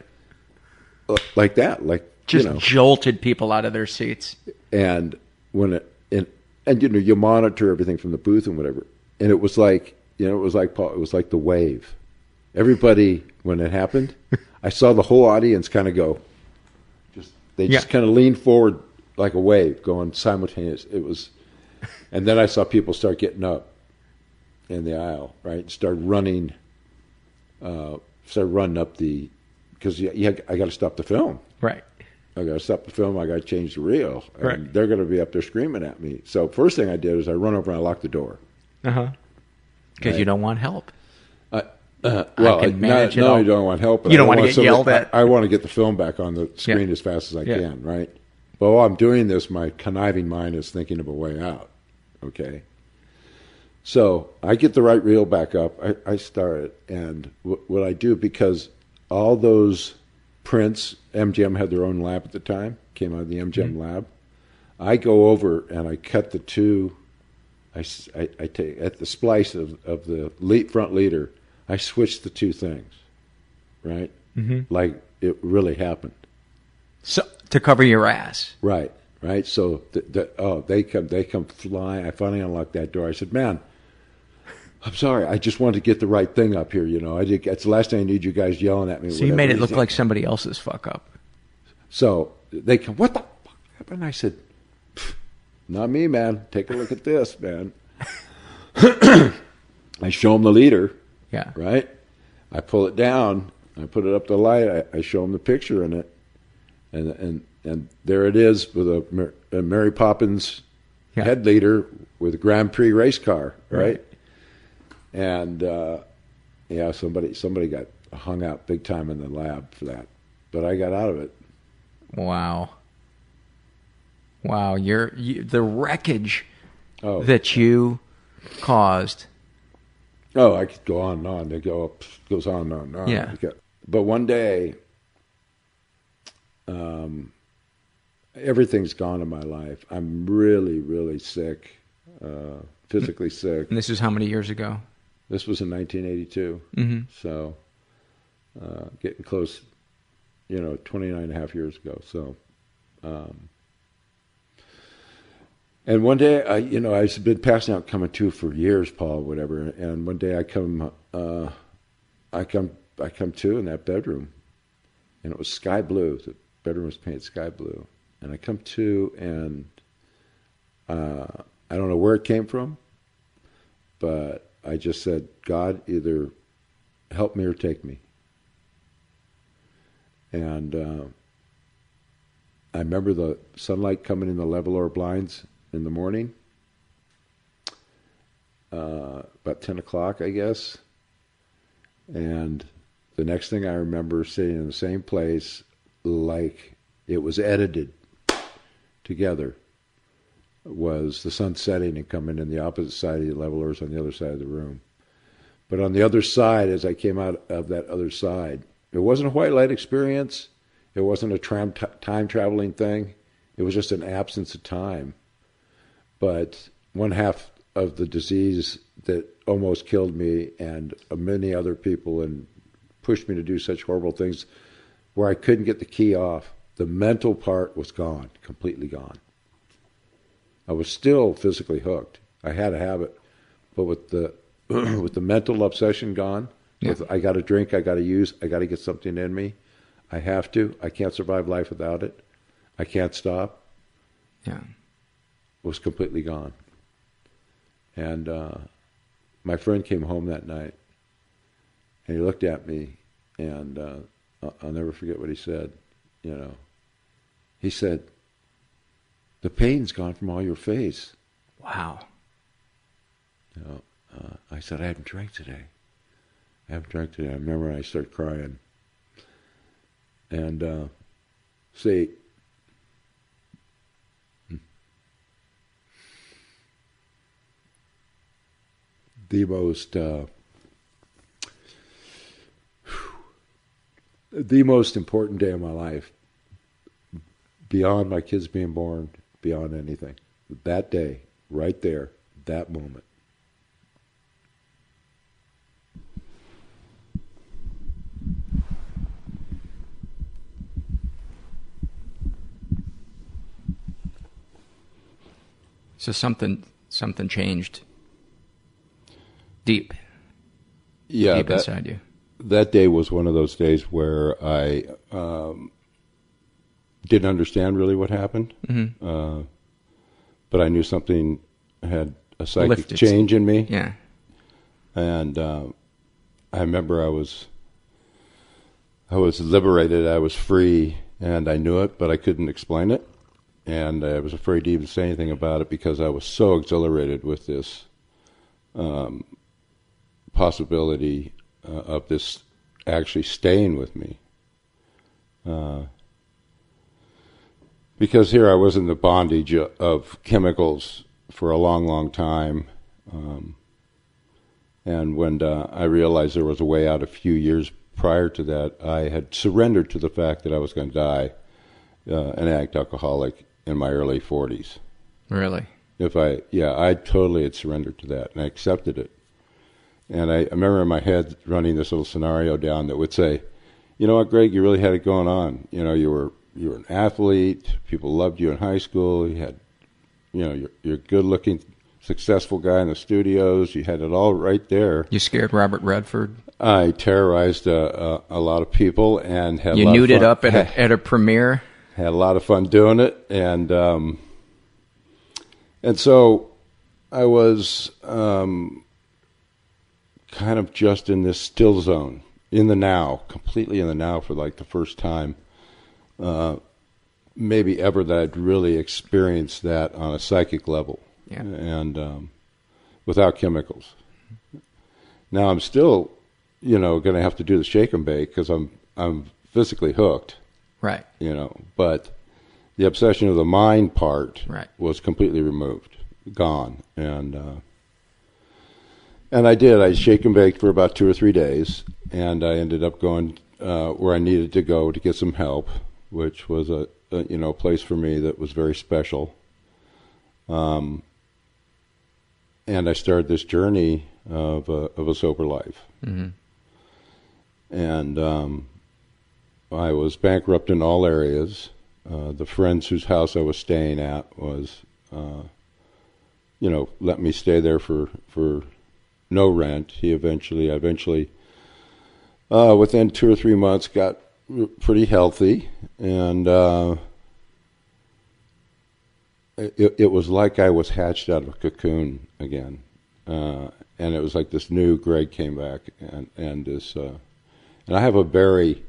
like that, like Just you know, jolted people out of their seats. and when it and and you know you monitor everything from the booth and whatever, and it was like you know it was like Paul, it was like the wave. Everybody when it happened, I saw the whole audience kind of go, just they just Yeah. kind of leaned forward like a wave, going simultaneous. It was, and then I saw people start getting up in the aisle, right? Start running, uh, start running up the because you, you, I got to stop the film. Right. I got to stop the film. I got to change the reel. And Right. they're going to be up there screaming at me. So first thing I did is I run over and I lock the door. Uh huh. Because you don't want help. Uh, well, can I, manage not, all. only don't want help, You don't I wanna get somebody- yelled at. I, I want to get the film back on the screen Yeah. as fast as I Yeah. can, right? But while I'm doing this, my conniving mind is thinking of a way out. Okay. So I get the right reel back up. I, I start it, and w- what I do because all those prints, MGM had their own lab at the time, came out of the MGM lab. I go over and I cut the two. I I take at the splice of, of the lead, front leader. I switch the two things, right? Mm-hmm. Like it really happened. So to cover your ass. Right, right. So the, the, oh, they come, they come flying. I finally unlocked that door. I said, "Man, I'm sorry. I just wanted to get the right thing up here. You know, I did. That's the last thing I need you guys yelling at me. So you made it look like somebody else's fuck up. So they come. What the fuck happened? I said, "Not me, man. Take a look at this, man." I show them the leader. Yeah. right? I pull it down, I put it up to the light, I, I show them the picture in it, and and and there it is with a, a Mary Poppins Yeah. head leader with a Grand Prix race car, right? Right. And uh, yeah, somebody somebody got hung out big time in the lab for that, but I got out of it. Wow. Wow. You're you, the wreckage Oh, that you caused. Oh, I could go on and on. They go up, goes on and on and on. Yeah. But one day, um, everything's gone in my life. I'm really, really sick, uh, physically sick. And this is how many years ago? This was in 1982. Mhm. So, uh, getting close, you know, 29 and a half years ago. So, um, and one day, I, you know, I've been passing out coming to for years, Paul, whatever. And one day I come, uh, I come, I come to in that bedroom, and it was sky blue. The bedroom was painted sky blue, and I come to, and uh, I don't know where it came from, but I just said, God, either help me or take me. And uh, I remember the sunlight coming in the Levolor blinds in the morning. uh, about ten o'clock, I guess. And the next thing I remember, sitting in the same place, like it was edited together, was the sun setting and coming in the opposite side of the Levolors on the other side of the room. But on the other side, as I came out of that other side, it wasn't a white light experience. It wasn't a tram t- time traveling thing. It was just an absence of time. But one half of the disease that almost killed me and many other people and pushed me to do such horrible things where I couldn't get the key off, the mental part was gone, completely gone. I was still physically hooked. I had a habit, but with the with the mental obsession gone, Yeah. with I got to drink, I got to use, I got to get something in me. I have to. I can't survive life without it. I can't stop. Yeah. Was completely gone. And uh, my friend came home that night, and he looked at me, and uh, I'll- I'll never forget what he said. You know, he said, "The pain's gone from all your face." Wow. You know, uh, I said, I haven't drank today. I haven't drank today. I remember I started crying. And, uh, see, the most, uh, the most important day of my life, beyond my kids being born, beyond anything, that day, right there, that moment. So something something changed deep Yeah, deep that, inside you. that day was one of those days where I um, didn't understand really what happened, Mm-hmm. uh, but I knew something had a psychic Lifted. change in me, Yeah. and uh, I remember I was I was liberated, I was free, and I knew it, but I couldn't explain it, and I was afraid to even say anything about it because I was so exhilarated with this um, possibility uh, of this actually staying with me. Uh, because here I was in the bondage of chemicals for a long, long time. Um, and when uh, I realized there was a way out a few years prior to that, I had surrendered to the fact that I was going to die uh, an addict alcoholic in my early 40s. Really. If I, yeah, I totally had surrendered to that and I accepted it. And I, I remember in my head running this little scenario down that would say, you know what, Greg, you really had it going on. You know, you were you were an athlete. People loved you in high school. You had, you know, you're, you're a good-looking, successful guy in the studios. You had it all right there. You scared Robert Redford. I terrorized a, a, a lot of people and had a You nude it up at a, at a premiere. had a lot of fun doing it, and um, and so I was um, kind of just in this still zone, in the now, completely in the now for like the first time, uh, maybe ever that I'd really experienced that on a psychic level, Yeah. and um, without chemicals. Now I'm still, you know, going to have to do the shake and bake because I'm I'm physically hooked Right. you know but the obsession of the mind part Right. was completely removed gone and uh and I did I shake and baked for about 2 or 3 days and I ended up going uh where I needed to go to get some help which was a, a you know place for me that was very special um and I started this journey of a, of a sober life hmm and um, I was bankrupt in all areas. Uh, the friends whose house I was staying at was, uh, you know, let me stay there for for no rent. He eventually, I eventually, uh, within two or three months, got pretty healthy, and uh, it, it was like I was hatched out of a cocoon again, uh, and it was like this new Greg came back, and and this, uh, and I have a very,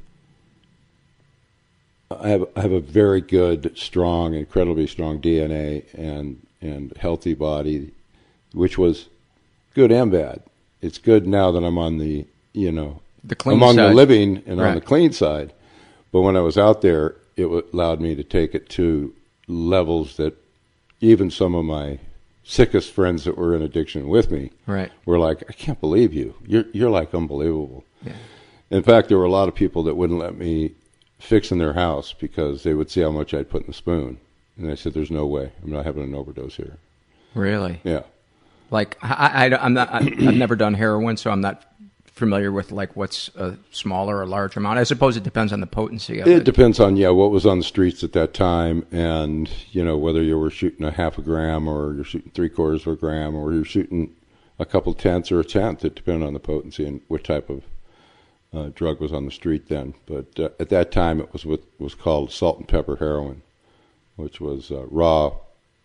I have I have a very good, strong, incredibly strong DNA and and healthy body, which was good and bad. It's good now that I'm on the you know The clean among the living and on the clean side. But when I was out there, it allowed me to take it to levels that even some of my sickest friends that were in addiction with me Right. were like, "I can't believe you. You're you're like unbelievable." Yeah. In fact, there were a lot of people that wouldn't let me fix in their house because they would see how much I'd put in the spoon, and I said, "There's no way. I'm not having an overdose here." Really? Yeah. Like I, I, I'm not. I've never done heroin, so I'm not familiar with like what's a smaller or large amount. I suppose it depends on the potency of It it. depends on yeah what was on the streets at that time, and you know whether you were shooting a half a gram or you're shooting three quarters of a gram or you're shooting a couple tenths or a tenth. It depended on the potency and what type of uh, drug was on the street then. But uh, at that time, it was what was called salt and pepper heroin, which was uh, raw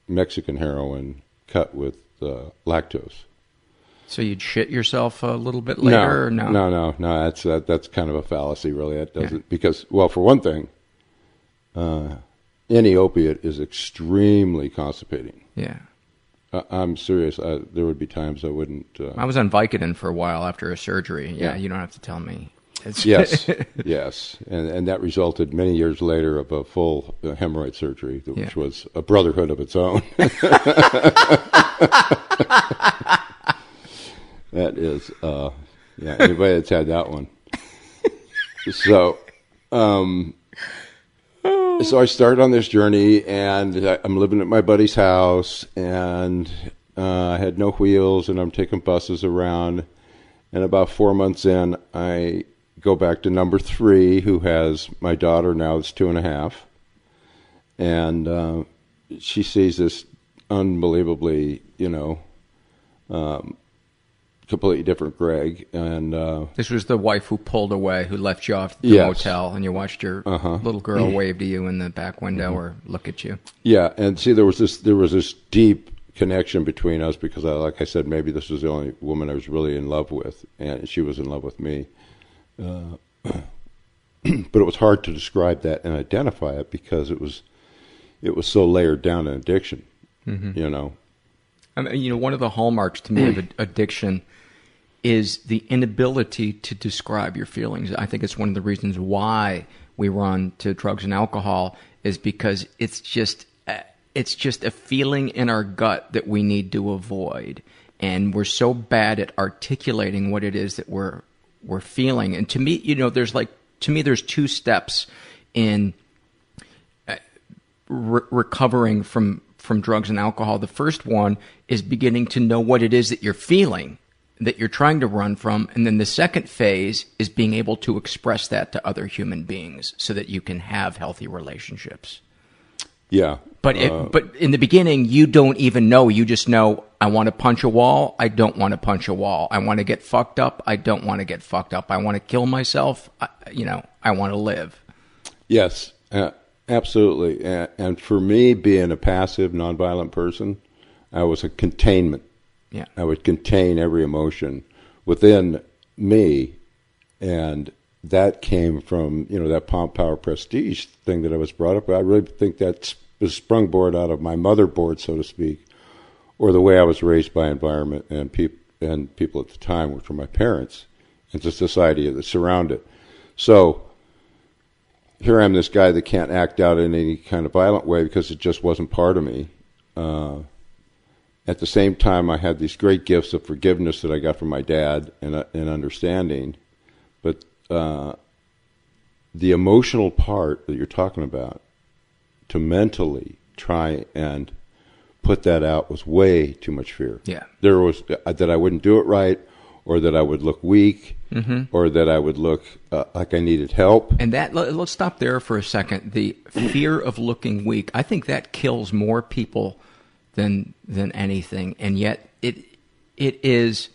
Mexican heroin cut with uh, lactose. So you'd shit yourself a little bit later, or no? no, no, no. That's that, that's kind of a fallacy, really. That doesn't because well, for one thing, uh, any opiate is extremely constipating. Yeah. I, I'm serious. I, there would be times I wouldn't. Uh, I was on Vicodin for a while after a surgery. Yeah, Yeah. you don't have to tell me. Yes, yes, and and that resulted many years later of a full uh, hemorrhoid surgery, which Yeah. was a brotherhood of its own. that is, uh, yeah. Anybody that's had that one. So, um, so I started on this journey, and I'm living at my buddy's house, and uh, I had no wheels, and I'm taking buses around. And about four months in, I go back to number three, who has my daughter now that's two and a half. And uh, she sees this unbelievably, you know, um, completely different Greg. And uh, This was the wife who pulled away, who left you off the Yes. Uh-huh. motel, and you watched your little girl wave to you in the back window Mm-hmm. or look at you. Yeah, and see, there was this there was this deep connection between us because, I, like I said, maybe this was the only woman I was really in love with, and she was in love with me. Uh, but it was hard to describe that and identify it because it was it was so layered down in addiction. You know, I mean, you know, one of the hallmarks to me of addiction is the inability to describe your feelings. I think it's one of the reasons why we run to drugs and alcohol is because it's just uh, it's just a feeling in our gut that we need to avoid, and we're so bad at articulating what it is that we're we're feeling. And to me, you know, there's like to me, there's two steps in re- recovering from from drugs and alcohol. The first one is beginning to know what it is that you're feeling, that you're trying to run from, and then the second phase is being able to express that to other human beings so that you can have healthy relationships. yeah. But it, Uh, but in the beginning, you don't even know. You just know I want to punch a wall. I don't want to punch a wall. I want to get fucked up. I don't want to get fucked up. I want to kill myself. I, you know, I want to live. Yes, uh, absolutely. And, and for me, being a passive, nonviolent person, I was a containment. Yeah. I would contain every emotion within me, and that came from you know that pomp, power, prestige thing that I was brought up. with. I really think that was sprungboard out of my motherboard, so to speak, or the way I was raised by environment and people and people at the time, which were my parents, and the society that surrounded. So here I'm this guy that can't act out in any kind of violent way because it just wasn't part of me. Uh, at the same time, I had these great gifts of forgiveness that I got from my dad and, uh, and understanding. But uh, the emotional part that you're talking about, to mentally try and put that out was way too much fear. Yeah. There was uh, that I wouldn't do it right, or that I would look weak, Mm-hmm. or that I would look uh, like I needed help. And that let, us stop there for a second. The fear of looking weak, I think that kills more people than than anything. And yet it it is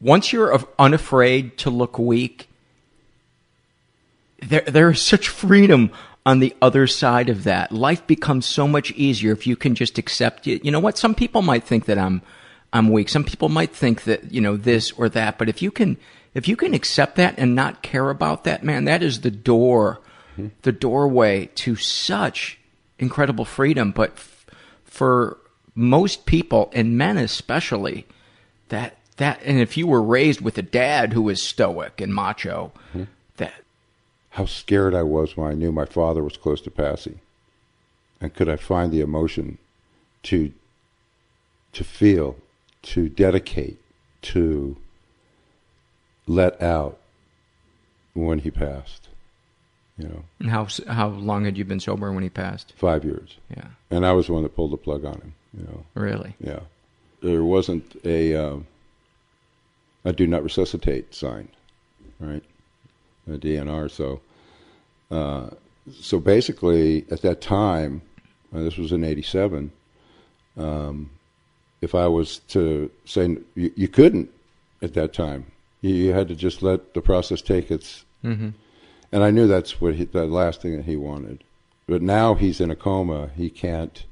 once you're unafraid to look weak, there there is such freedom on the other side of that. Life becomes so much easier if you can just accept it. You know what? Some people might think that I'm I'm weak. Some people might think that, you know, this or that, but if you can if you can accept that and not care about that, man, that is the door mm-hmm. the doorway to such incredible freedom, but for most people and men especially, That that and if you were raised with a dad who was stoic and macho, mm-hmm. that How scared I was when I knew my father was close to passing. And could I find the emotion to to feel, to dedicate, to let out when he passed. You know, and how how long had you been sober when he passed? five years. Yeah, And I was the one that pulled the plug on him, you know. really. Yeah. There wasn't a um, a do not resuscitate sign, right? A DNR. So, uh, so basically, at that time, uh, this was in '87. Um, if I was to say you, you couldn't at that time, you, you had to just let the process take its. Mm-hmm. And I knew that's what he, the last thing that he wanted. But now he's in a coma. He can't.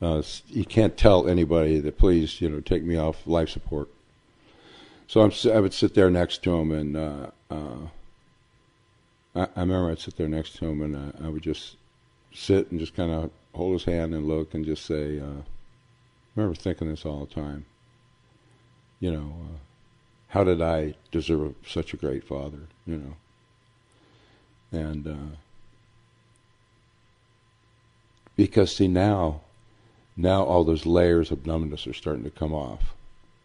Uh, he can't tell anybody that please, you know, take me off life support. So I'm, I would sit there next to him, and uh, uh, I, I remember I'd sit there next to him, and uh, I would just sit and just kind of hold his hand and look and just say, uh, I remember thinking this all the time. You know, uh, how did I deserve such a great father? You know, and uh, because see now, now all those layers of numbness are starting to come off,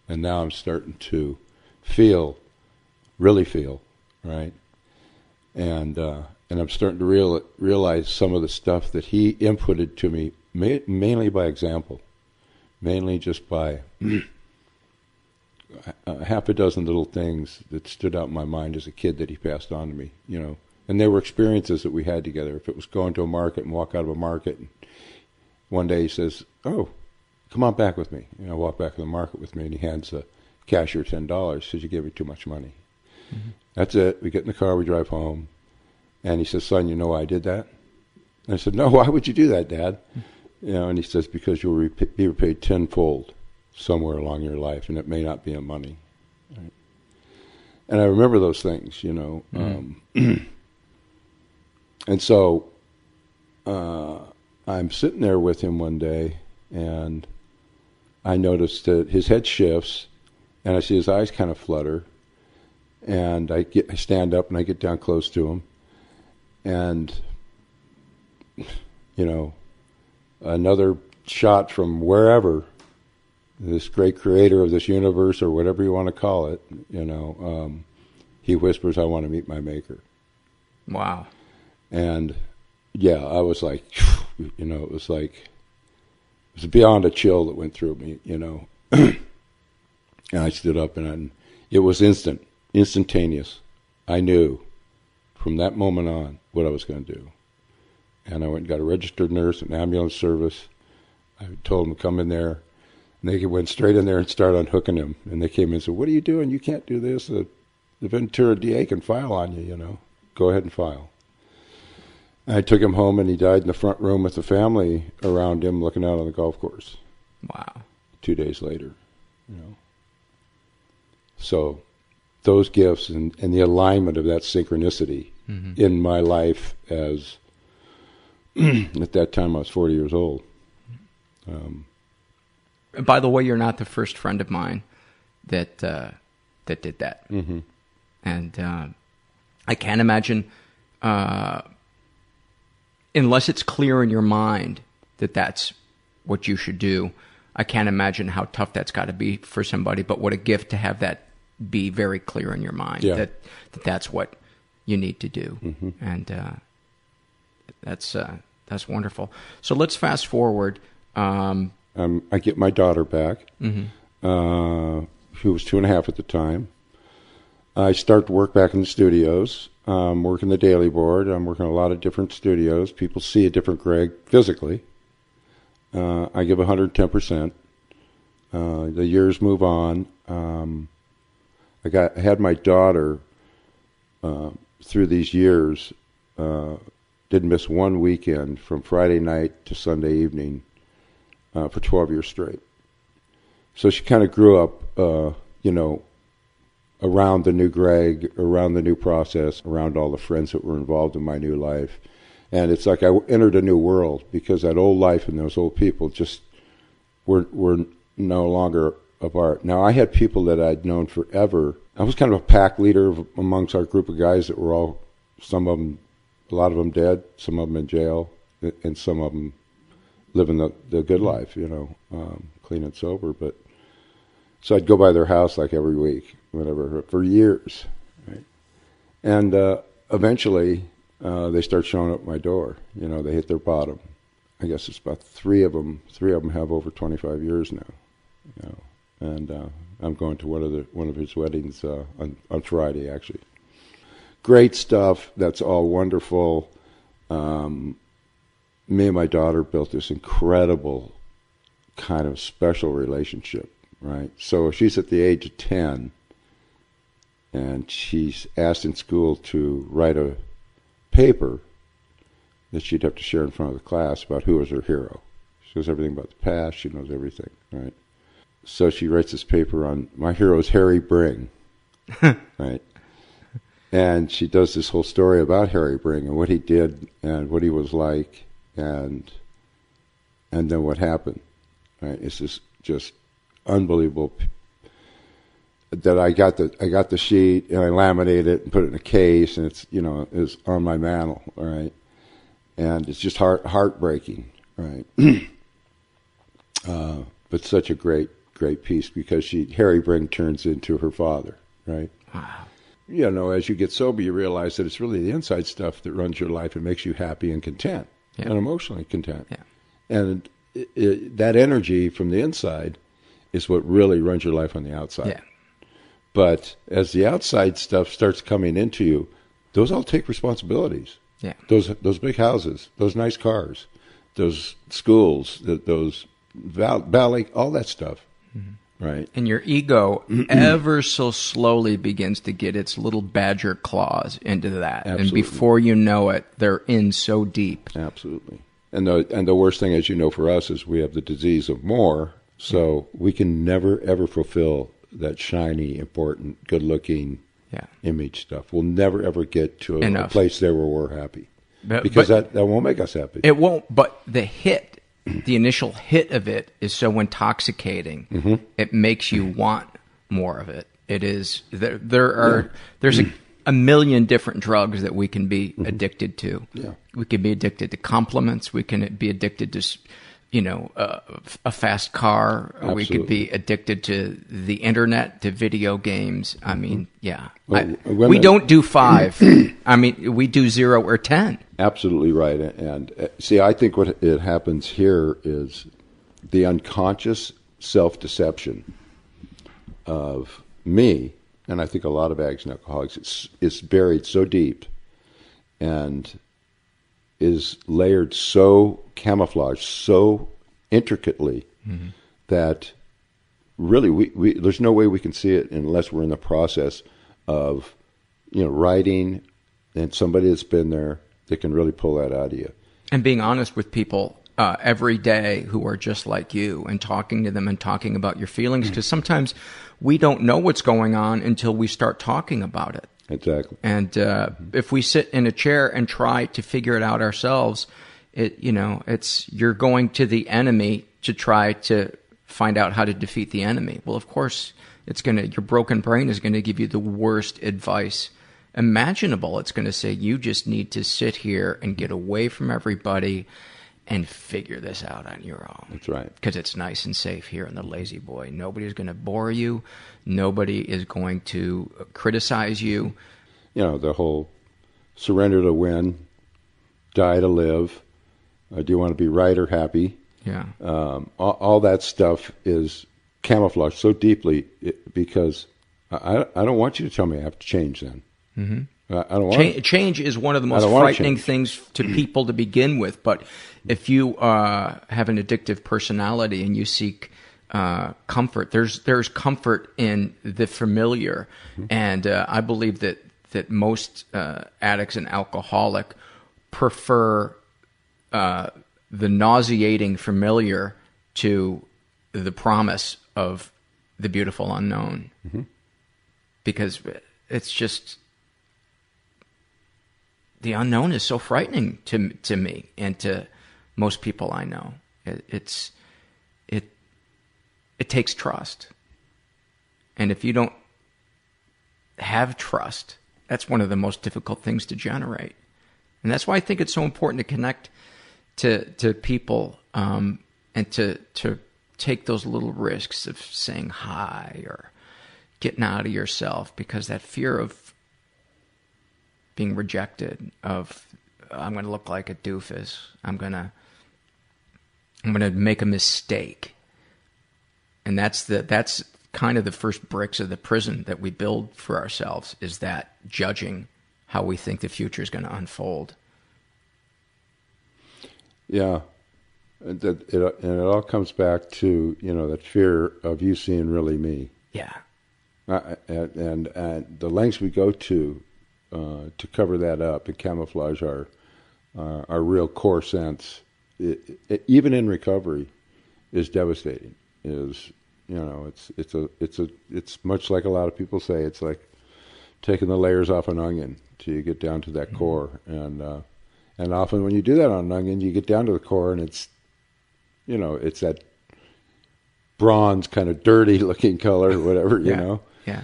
and now I'm starting to feel, really feel, right, and uh, and I'm starting to real, realize some of the stuff that he inputted to me, ma- mainly by example, mainly just by a half a dozen little things that stood out in my mind as a kid that he passed on to me, you know. And they were experiences that we had together. If it was going to a market and walk out of a market, and one day he says, "Oh, come on back with me." And I walk back to the market with me, and he hands the cashier ten dollars. Says, "You gave me too much money." Mm-hmm. That's it. We get in the car, we drive home, and he says, "Son, you know why I did that?" And I said, "No, why would you do that, Dad?" Mm-hmm. You know, and he says, "Because you'll rep- be repaid tenfold somewhere along your life, and it may not be in money." Right? And I remember those things, you know. Mm-hmm. Um, and so uh, I'm sitting there with him one day, and I noticed that his head shifts, and I see his eyes kind of flutter, and I get I stand up and I get down close to him, and you know, another shot from wherever this great creator of this universe or whatever you want to call it, you know, um, he whispers, "I want to meet my maker." Wow. And yeah, I was like, you know, it was like it was beyond a chill that went through me, you know. and I stood up and I, it was instant, instantaneous. I knew from that moment on what I was going to do. And I went and got a registered nurse, an ambulance service. I told them to come in there. And they went straight in there and started unhooking him. And they came in and said, What are you doing? You can't do this. The, the Ventura DA can file on you, you know. Go ahead and file. I took him home, and he died in the front room with the family around him, looking out on the golf course. Wow. Two days later, you know. So, those gifts and, and the alignment of that synchronicity in my life as at that time I was forty years old. Um, By the way, you're not the first friend of mine that uh, that did that, mm-hmm. and uh, I can't imagine, uh, unless it's clear in your mind that that's what you should do. I can't imagine how tough that's got to be for somebody. But what a gift to have that be very clear in your mind Yeah. that, that that's what you need to do, and uh, that's uh, that's wonderful. So let's fast forward. Um, um, I get my daughter back, uh, who was two and a half at the time. I start to work back in the studios. I'm working the daily board. I'm working a lot of different studios. People see a different Greg physically. Uh, I give 110%. Uh, the years move on. Um, I got I had my daughter uh, through these years. Uh, didn't miss one weekend from Friday night to Sunday evening uh, for 12 years straight. So she kind of grew up, uh, you know, around the new Greg, around the new process, around all the friends that were involved in my new life. And it's like I entered a new world because that old life and those old people just were were no longer of art. Now, I had people that I'd known forever. I was kind of a pack leader amongst our group of guys that were all, some of them, a lot of them dead, some of them in jail, and some of them living the, the good life, you know, um, clean and sober. But so I'd go by their house like every week, whatever, for years, right? And uh, eventually, uh, they start showing up at my door. You know, they hit their bottom. I guess it's about three of them. Three of them have over 25 years now. You know, and uh, I'm going to one of the one of his weddings uh, on on Friday, actually. Great stuff. That's all wonderful. Um, me and my daughter built this incredible kind of special relationship, right? So she's at the age of 10 and she's asked in school to write a paper that she'd have to share in front of the class about who was her hero. She knows everything about the past, she knows everything, right? So she writes this paper on my hero is Harry Bring, right? And she does this whole story about Harry Bring and what he did and what he was like and and then what happened. Right? It's just just unbelievable that I got the I got the sheet and I laminated it and put it in a case and it's you know it's on my mantle, all right, and it's just heart heartbreaking, right? uh, but such a great great piece because she Harry Bring turns into her father, right? Wow. you know, as you get sober, you realize that it's really the inside stuff that runs your life and makes you happy and content Yeah. and emotionally content. Yeah. And it, it, that energy from the inside is what really runs your life on the outside. Yeah. But as the outside stuff starts coming into you, those all take responsibilities. Yeah. Those those big houses, those nice cars, those schools, th those val- ballet, all that stuff, Mm-hmm. right? And your ego ever so slowly begins to get its little badger claws into that. And before you know it, they're in so deep. Absolutely. And the and the worst thing, as you know, for us is we have the disease of more, so we can never ever fulfill that shiny, important, good-looking Yeah. image stuff. We'll never ever get to a, a place there where we're happy, But- because but- that that won't make us happy. It won't, but the hit, the initial hit of it is so intoxicating. Mm-hmm. It makes you want more of it. It is there. There are there's a, a million different drugs that we can be addicted to. Mm-hmm. Yeah. We can be addicted to compliments. We can be addicted to, you know, uh, a fast car. We could be addicted to the internet, to video games. I mean, yeah. Well, I- we don't do five. I mean, we do zero or ten. Absolutely right. And uh, see, I think what it happens here is the unconscious self-deception of me, and I think a lot of addicts and alcoholics, it's, it's buried so deep and is layered so camouflaged so intricately that really we, we there's no way we can see it unless we're in the process of you know writing and somebody that's been there that can really pull that out of you. and being honest with people uh, every day who are just like you and talking to them and talking about your feelings because sometimes we don't know what's going on until we start talking about it Exactly. and uh, if we sit in a chair and try to figure it out ourselves it you know it's you're going to the enemy to try to find out how to defeat the enemy well of course it's going to your broken brain is going to give you the worst advice imaginable it's going to say you just need to sit here and get away from everybody and figure this out on your own That's right. because it's nice and safe here in the La-Z-Boy. Nobody's going to bore you. Nobody is going to criticize you. You know the whole surrender to win, die to live. Uh, do you want to be right or happy? Yeah. um, all, all that stuff is camouflaged so deeply it, because I, I don't want you to tell me I have to change then. Mm-hmm. I, don't want Cha- change is one of the most frightening things to people to begin with. But if you uh, have an addictive personality and you seek uh, comfort, there's there's comfort in the familiar, Mm-hmm. and uh, I believe that that most uh, addicts and alcoholic prefer uh, the nauseating familiar to the promise of the beautiful unknown, because it's just the unknown is so frightening to to me and to most people I know. It, it's it it takes trust. And if you don't have trust, that's one of the most difficult things to generate. And that's why I think it's so important to connect to to people um, and to to take those little risks of saying hi or getting out of yourself because that fear of being rejected of I'm going to look like a doofus. I'm going to I'm going to make a mistake. And that's the that's kind of the first bricks of the prison that we build for ourselves is that judging how we think the future is going to unfold. Yeah, and that it, and it all comes back to you know that fear of you seeing really me, Yeah. uh, and, and and the lengths we go to uh, to cover that up and camouflage our uh, our real core sense, it, it, even in recovery, is devastating. Is you know it's it's a it's a it's much like a lot of people say it's like taking the layers off an onion till you get down to that core and uh, and often when you do that on an onion you get down to the core and it's you know it's that bronze kind of dirty looking color whatever you yeah. know Yeah.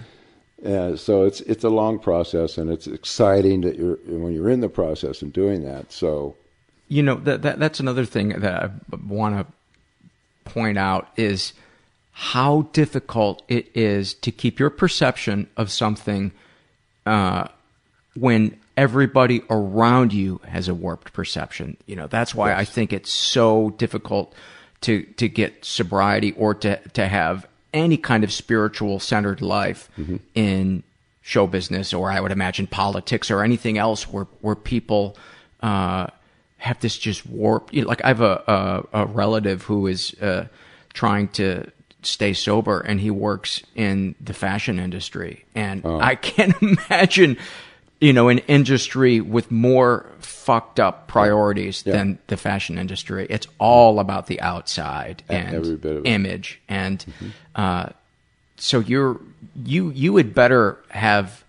uh, so it's it's a long process and it's exciting that you're when you're in the process and doing that so You know that, that that's another thing that I want to point out is how difficult it is to keep your perception of something uh, when everybody around you has a warped perception. You know that's why I think it's so difficult to to get sobriety or to to have any kind of spiritual centered life in show business or I would imagine politics or anything else where where people uh, have this just warped. You know, like I have a, a, a relative who is uh, trying to stay sober and he works in the fashion industry and I can't imagine you know an industry with more fucked up priorities Yeah. than the fashion industry. It's all about the outside and every bit of it. image and uh, so you're you you would better have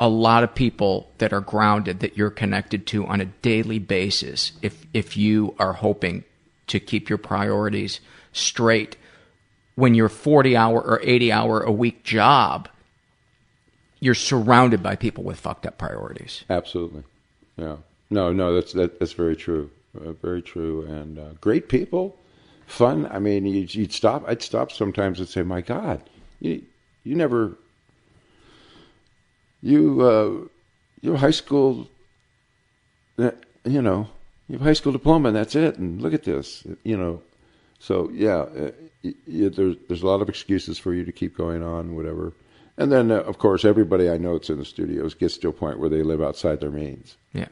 a lot of people that are grounded that you're connected to on a daily basis if if you are hoping to keep your priorities straight when your 40 hour or 80 hour a week job you're surrounded by people with fucked up priorities Absolutely. Yeah. No, no, that's that, that's very true. Uh, very true. And uh, great people, fun. I mean, you'd, you'd stop. I'd stop sometimes and say, "My God, you you never you uh, you have high school, uh, you know, you have high school diploma, and that's it. And look at this, you know." So yeah, uh, y- y- there's there's a lot of excuses for you to keep going on, whatever. And then, uh, of course, everybody I know that's in the studios gets to a point where they live outside their means, yeah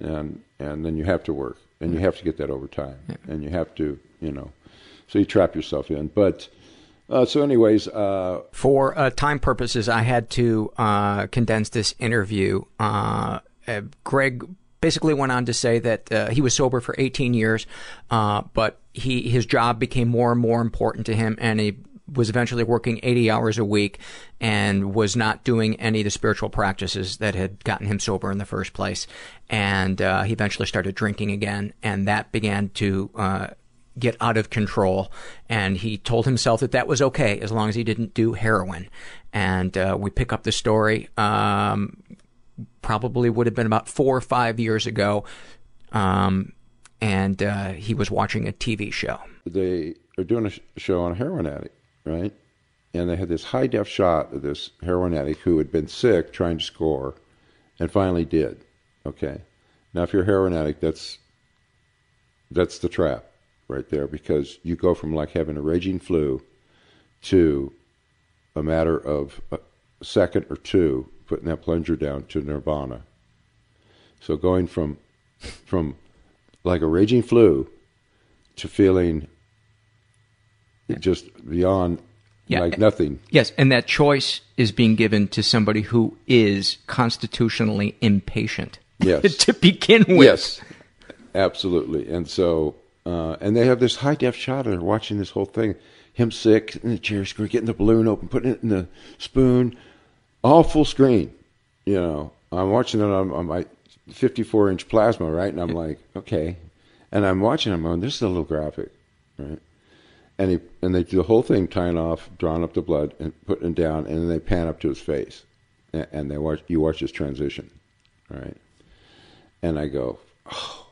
and and then you have to work, and you have to get that over time, and you have to, you know, so you trap yourself in. But uh, so, anyways, uh, For uh, time purposes, I had to uh, condense this interview. Uh, uh, Greg basically went on to say that uh, he was sober for 18 years, uh, but he his job became more and more important to him, and he was eventually working 80 hours a week and was not doing any of the spiritual practices that had gotten him sober in the first place. And uh, he eventually started drinking again, and that began to uh, get out of control. And he told himself that that was okay as long as he didn't do heroin. And uh, we pick up the story. Um, probably would have been about four or five years ago. Um, and uh, he was watching a TV show. they are doing a sh- show on a heroin addict, right? And they had this high def shot of this heroin addict who had been sick trying to score, and finally did. Okay, now if you're a heroin addict, that's that's the trap right there because you go from like having a raging flu to a matter of a second or two putting that plunger down to nirvana. So going from from like a raging flu to feeling just beyond Yeah. like nothing. Yes, and that choice is being given to somebody who is constitutionally impatient. Yes. to begin with. Yes, absolutely. And so, uh, and they have this high def shot of her watching this whole thing. Him sick in the chair screen, getting the balloon open, putting it in the spoon, all full screen. You know, I'm watching it on, on my 54 inch plasma, right? And I'm like, okay. And I'm watching, I'm going, this is a little graphic, right? And he and they do the whole thing, tying off, drawing up the blood, and putting it down, and then they pan up to his face, and, and they watch you watch his transition, all right? And I go, oh.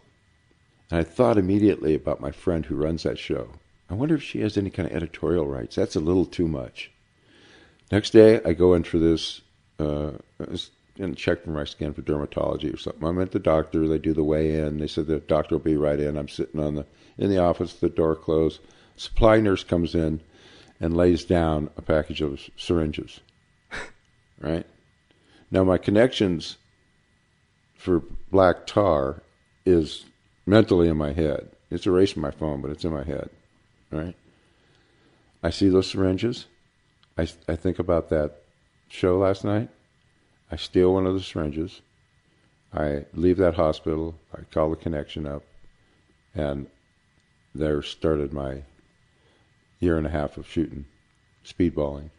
And I thought immediately about my friend who runs that show. I wonder if she has any kind of editorial rights. That's a little too much. Next day, I go in for this uh, and check for my skin for dermatology or something. I'm at the doctor. They do the weigh in. They said the doctor will be right in. I'm sitting on the in the office, the door closed. Supply nurse comes in and lays down a package of syringes. right now, my connections for black tar is mentally in my head. It's erased from my phone, but it's in my head. Right. I see those syringes. I I think about that show last night. I steal one of the syringes. I leave that hospital. I call the connection up, and there started my year and a half of shooting speedballing.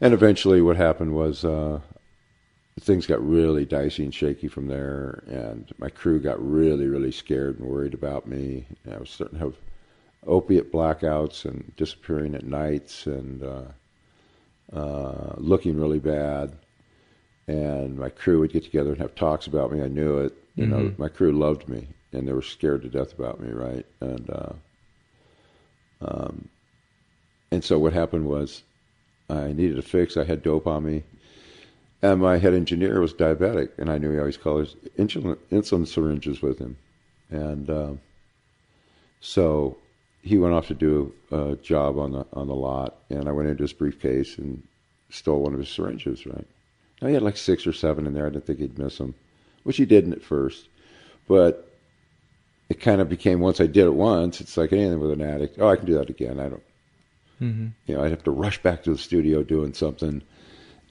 And eventually, what happened was uh, things got really dicey and shaky from there, and my crew got really, really scared and worried about me. And I was starting to have opiate blackouts and disappearing at nights and uh, uh, looking really bad. And my crew would get together and have talks about me. I knew it. You mm-hmm. know, my crew loved me, and they were scared to death about me, right? And uh, um, and so what happened was, I needed a fix. I had dope on me, and my head engineer was diabetic, and I knew he always carried insulin, insulin syringes with him, and um, so he went off to do a job on the on the lot, and I went into his briefcase and stole one of his syringes. Right, now he had like six or seven in there. I didn't think he'd miss them, which he didn't at first, but it kind of became once I did it once, it's like anything with an addict. Oh, I can do that again. I don't. Mm-hmm. You know, I'd have to rush back to the studio doing something,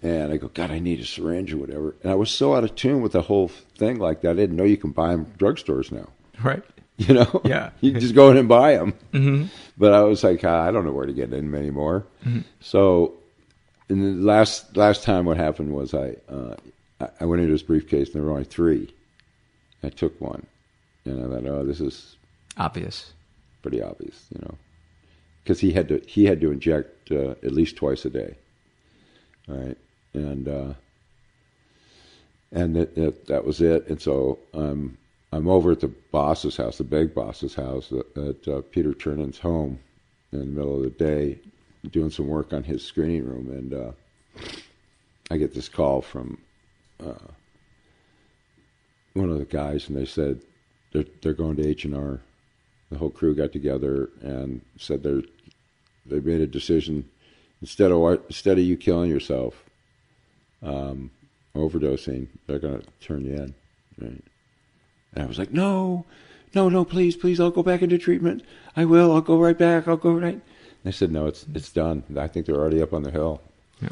and I go, God, I need a syringe or whatever. And I was so out of tune with the whole thing like that. I didn't know you can buy them drugstores now. Right. You know, yeah, you can just go in and buy them. Mm-hmm. But I was like, ah, I don't know where to get them anymore. Mm-hmm. So, in the last last time, what happened was I uh, I went into his briefcase and there were only three. I took one, and I thought, oh, this is obvious, pretty obvious, you know, because he had to he had to inject uh, at least twice a day, right? And uh, and it, it, that was it. And so um, I'm over at the boss's house, the big boss's house, at, at uh, Peter Chernin's home in the middle of the day, doing some work on his screening room, and uh, I get this call from uh, one of the guys, and they said they're they're going to H and R. The whole crew got together and said they they made a decision instead of instead of you killing yourself, um, overdosing, they're going to turn you in. Right? And I was like, no, no, no, please, please, I'll go back into treatment. I will. I'll go right back. I'll go right. And they said, no, it's it's done. I think they're already up on the hill. Yeah.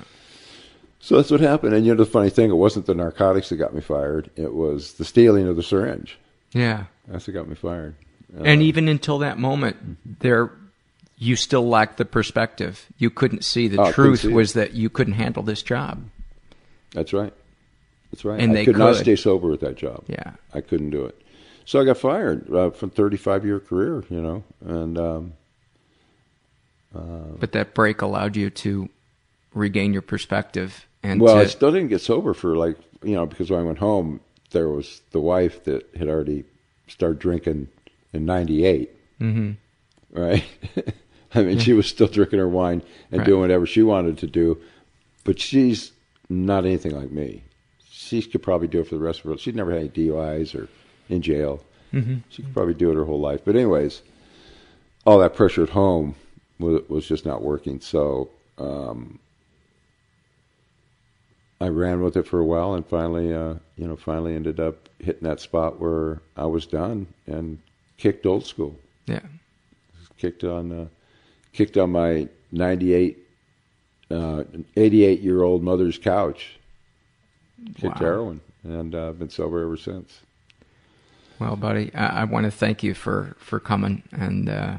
So that's what happened. And you know, the funny thing, it wasn't the narcotics that got me fired. It was the stealing of the syringe. Yeah. That's what got me fired. Uh, and even until that moment, there, you still lacked the perspective. You couldn't see the Oh, truth see was that you couldn't handle this job. That's right. That's right. And I they could, not stay sober at that job. Yeah. I couldn't do it. So I got fired uh, from 35 year career, you know, and um, But that break allowed you to regain your perspective and well, to, I still didn't get sober for like you know because when I went home, there was the wife that had already started drinking in '98, mm-hmm. right? I mean, she was still drinking her wine and Right. doing whatever she wanted to do, but she's not anything like me. She could probably do it for the rest of her. life. She'd never had any DUIs or in jail. Mm-hmm. She could probably do it her whole life. But anyways, all that pressure at home was, was just not working. So um, I ran with it for a while, and finally, uh, you know, finally ended up hitting that spot where I was done and kicked old school. yeah. Kicked on, uh, kicked on my 98, uh, 88 year old mother's couch. Kicked Wow. heroin, and uh, I've been sober ever since. Well, buddy, I, I want to thank you for, for coming and uh,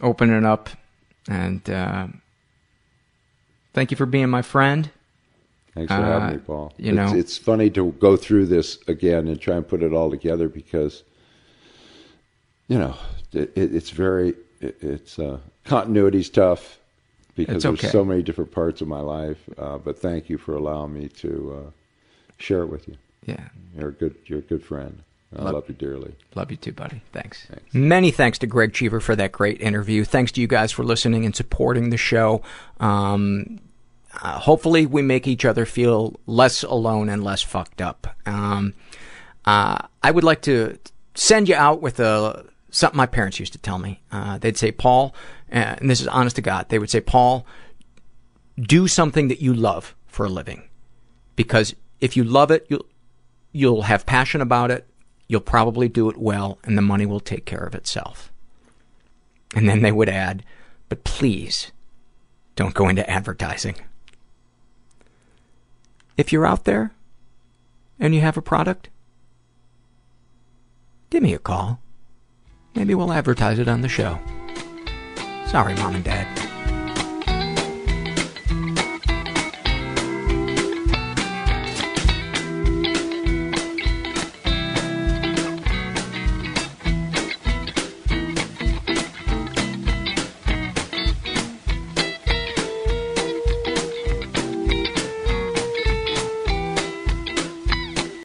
opening up, and uh, thank you for being my friend. Thanks for Uh, having me, Paul. you it's, know- it's funny to go through this again and try and put it all together because you know, it, it, it's very, it, it's uh, continuity's tough because It's there's so many different parts of my life. Uh, but thank you for allowing me to uh, share it with you. Yeah. You're a good, you're a good friend. I Love- love you dearly. Love you too, buddy. Thanks. Thanks. Many thanks to Greg Cheever for that great interview. Thanks to you guys for listening and supporting the show. Um, uh, hopefully, we make each other feel less alone and less fucked up. Um, uh, I would like to send you out with a something my parents used to tell me. Uh, they'd say, Paul, uh, and this is honest to God, they would say, Paul, do something that you love for a living. Because if you love it, you'll, you'll have passion about it, you'll probably do it well, and the money will take care of itself. And then they would add, but please don't go into advertising. If you're out there and you have a product, give me a call. Maybe we'll advertise it on the show. Sorry, Mom and Dad.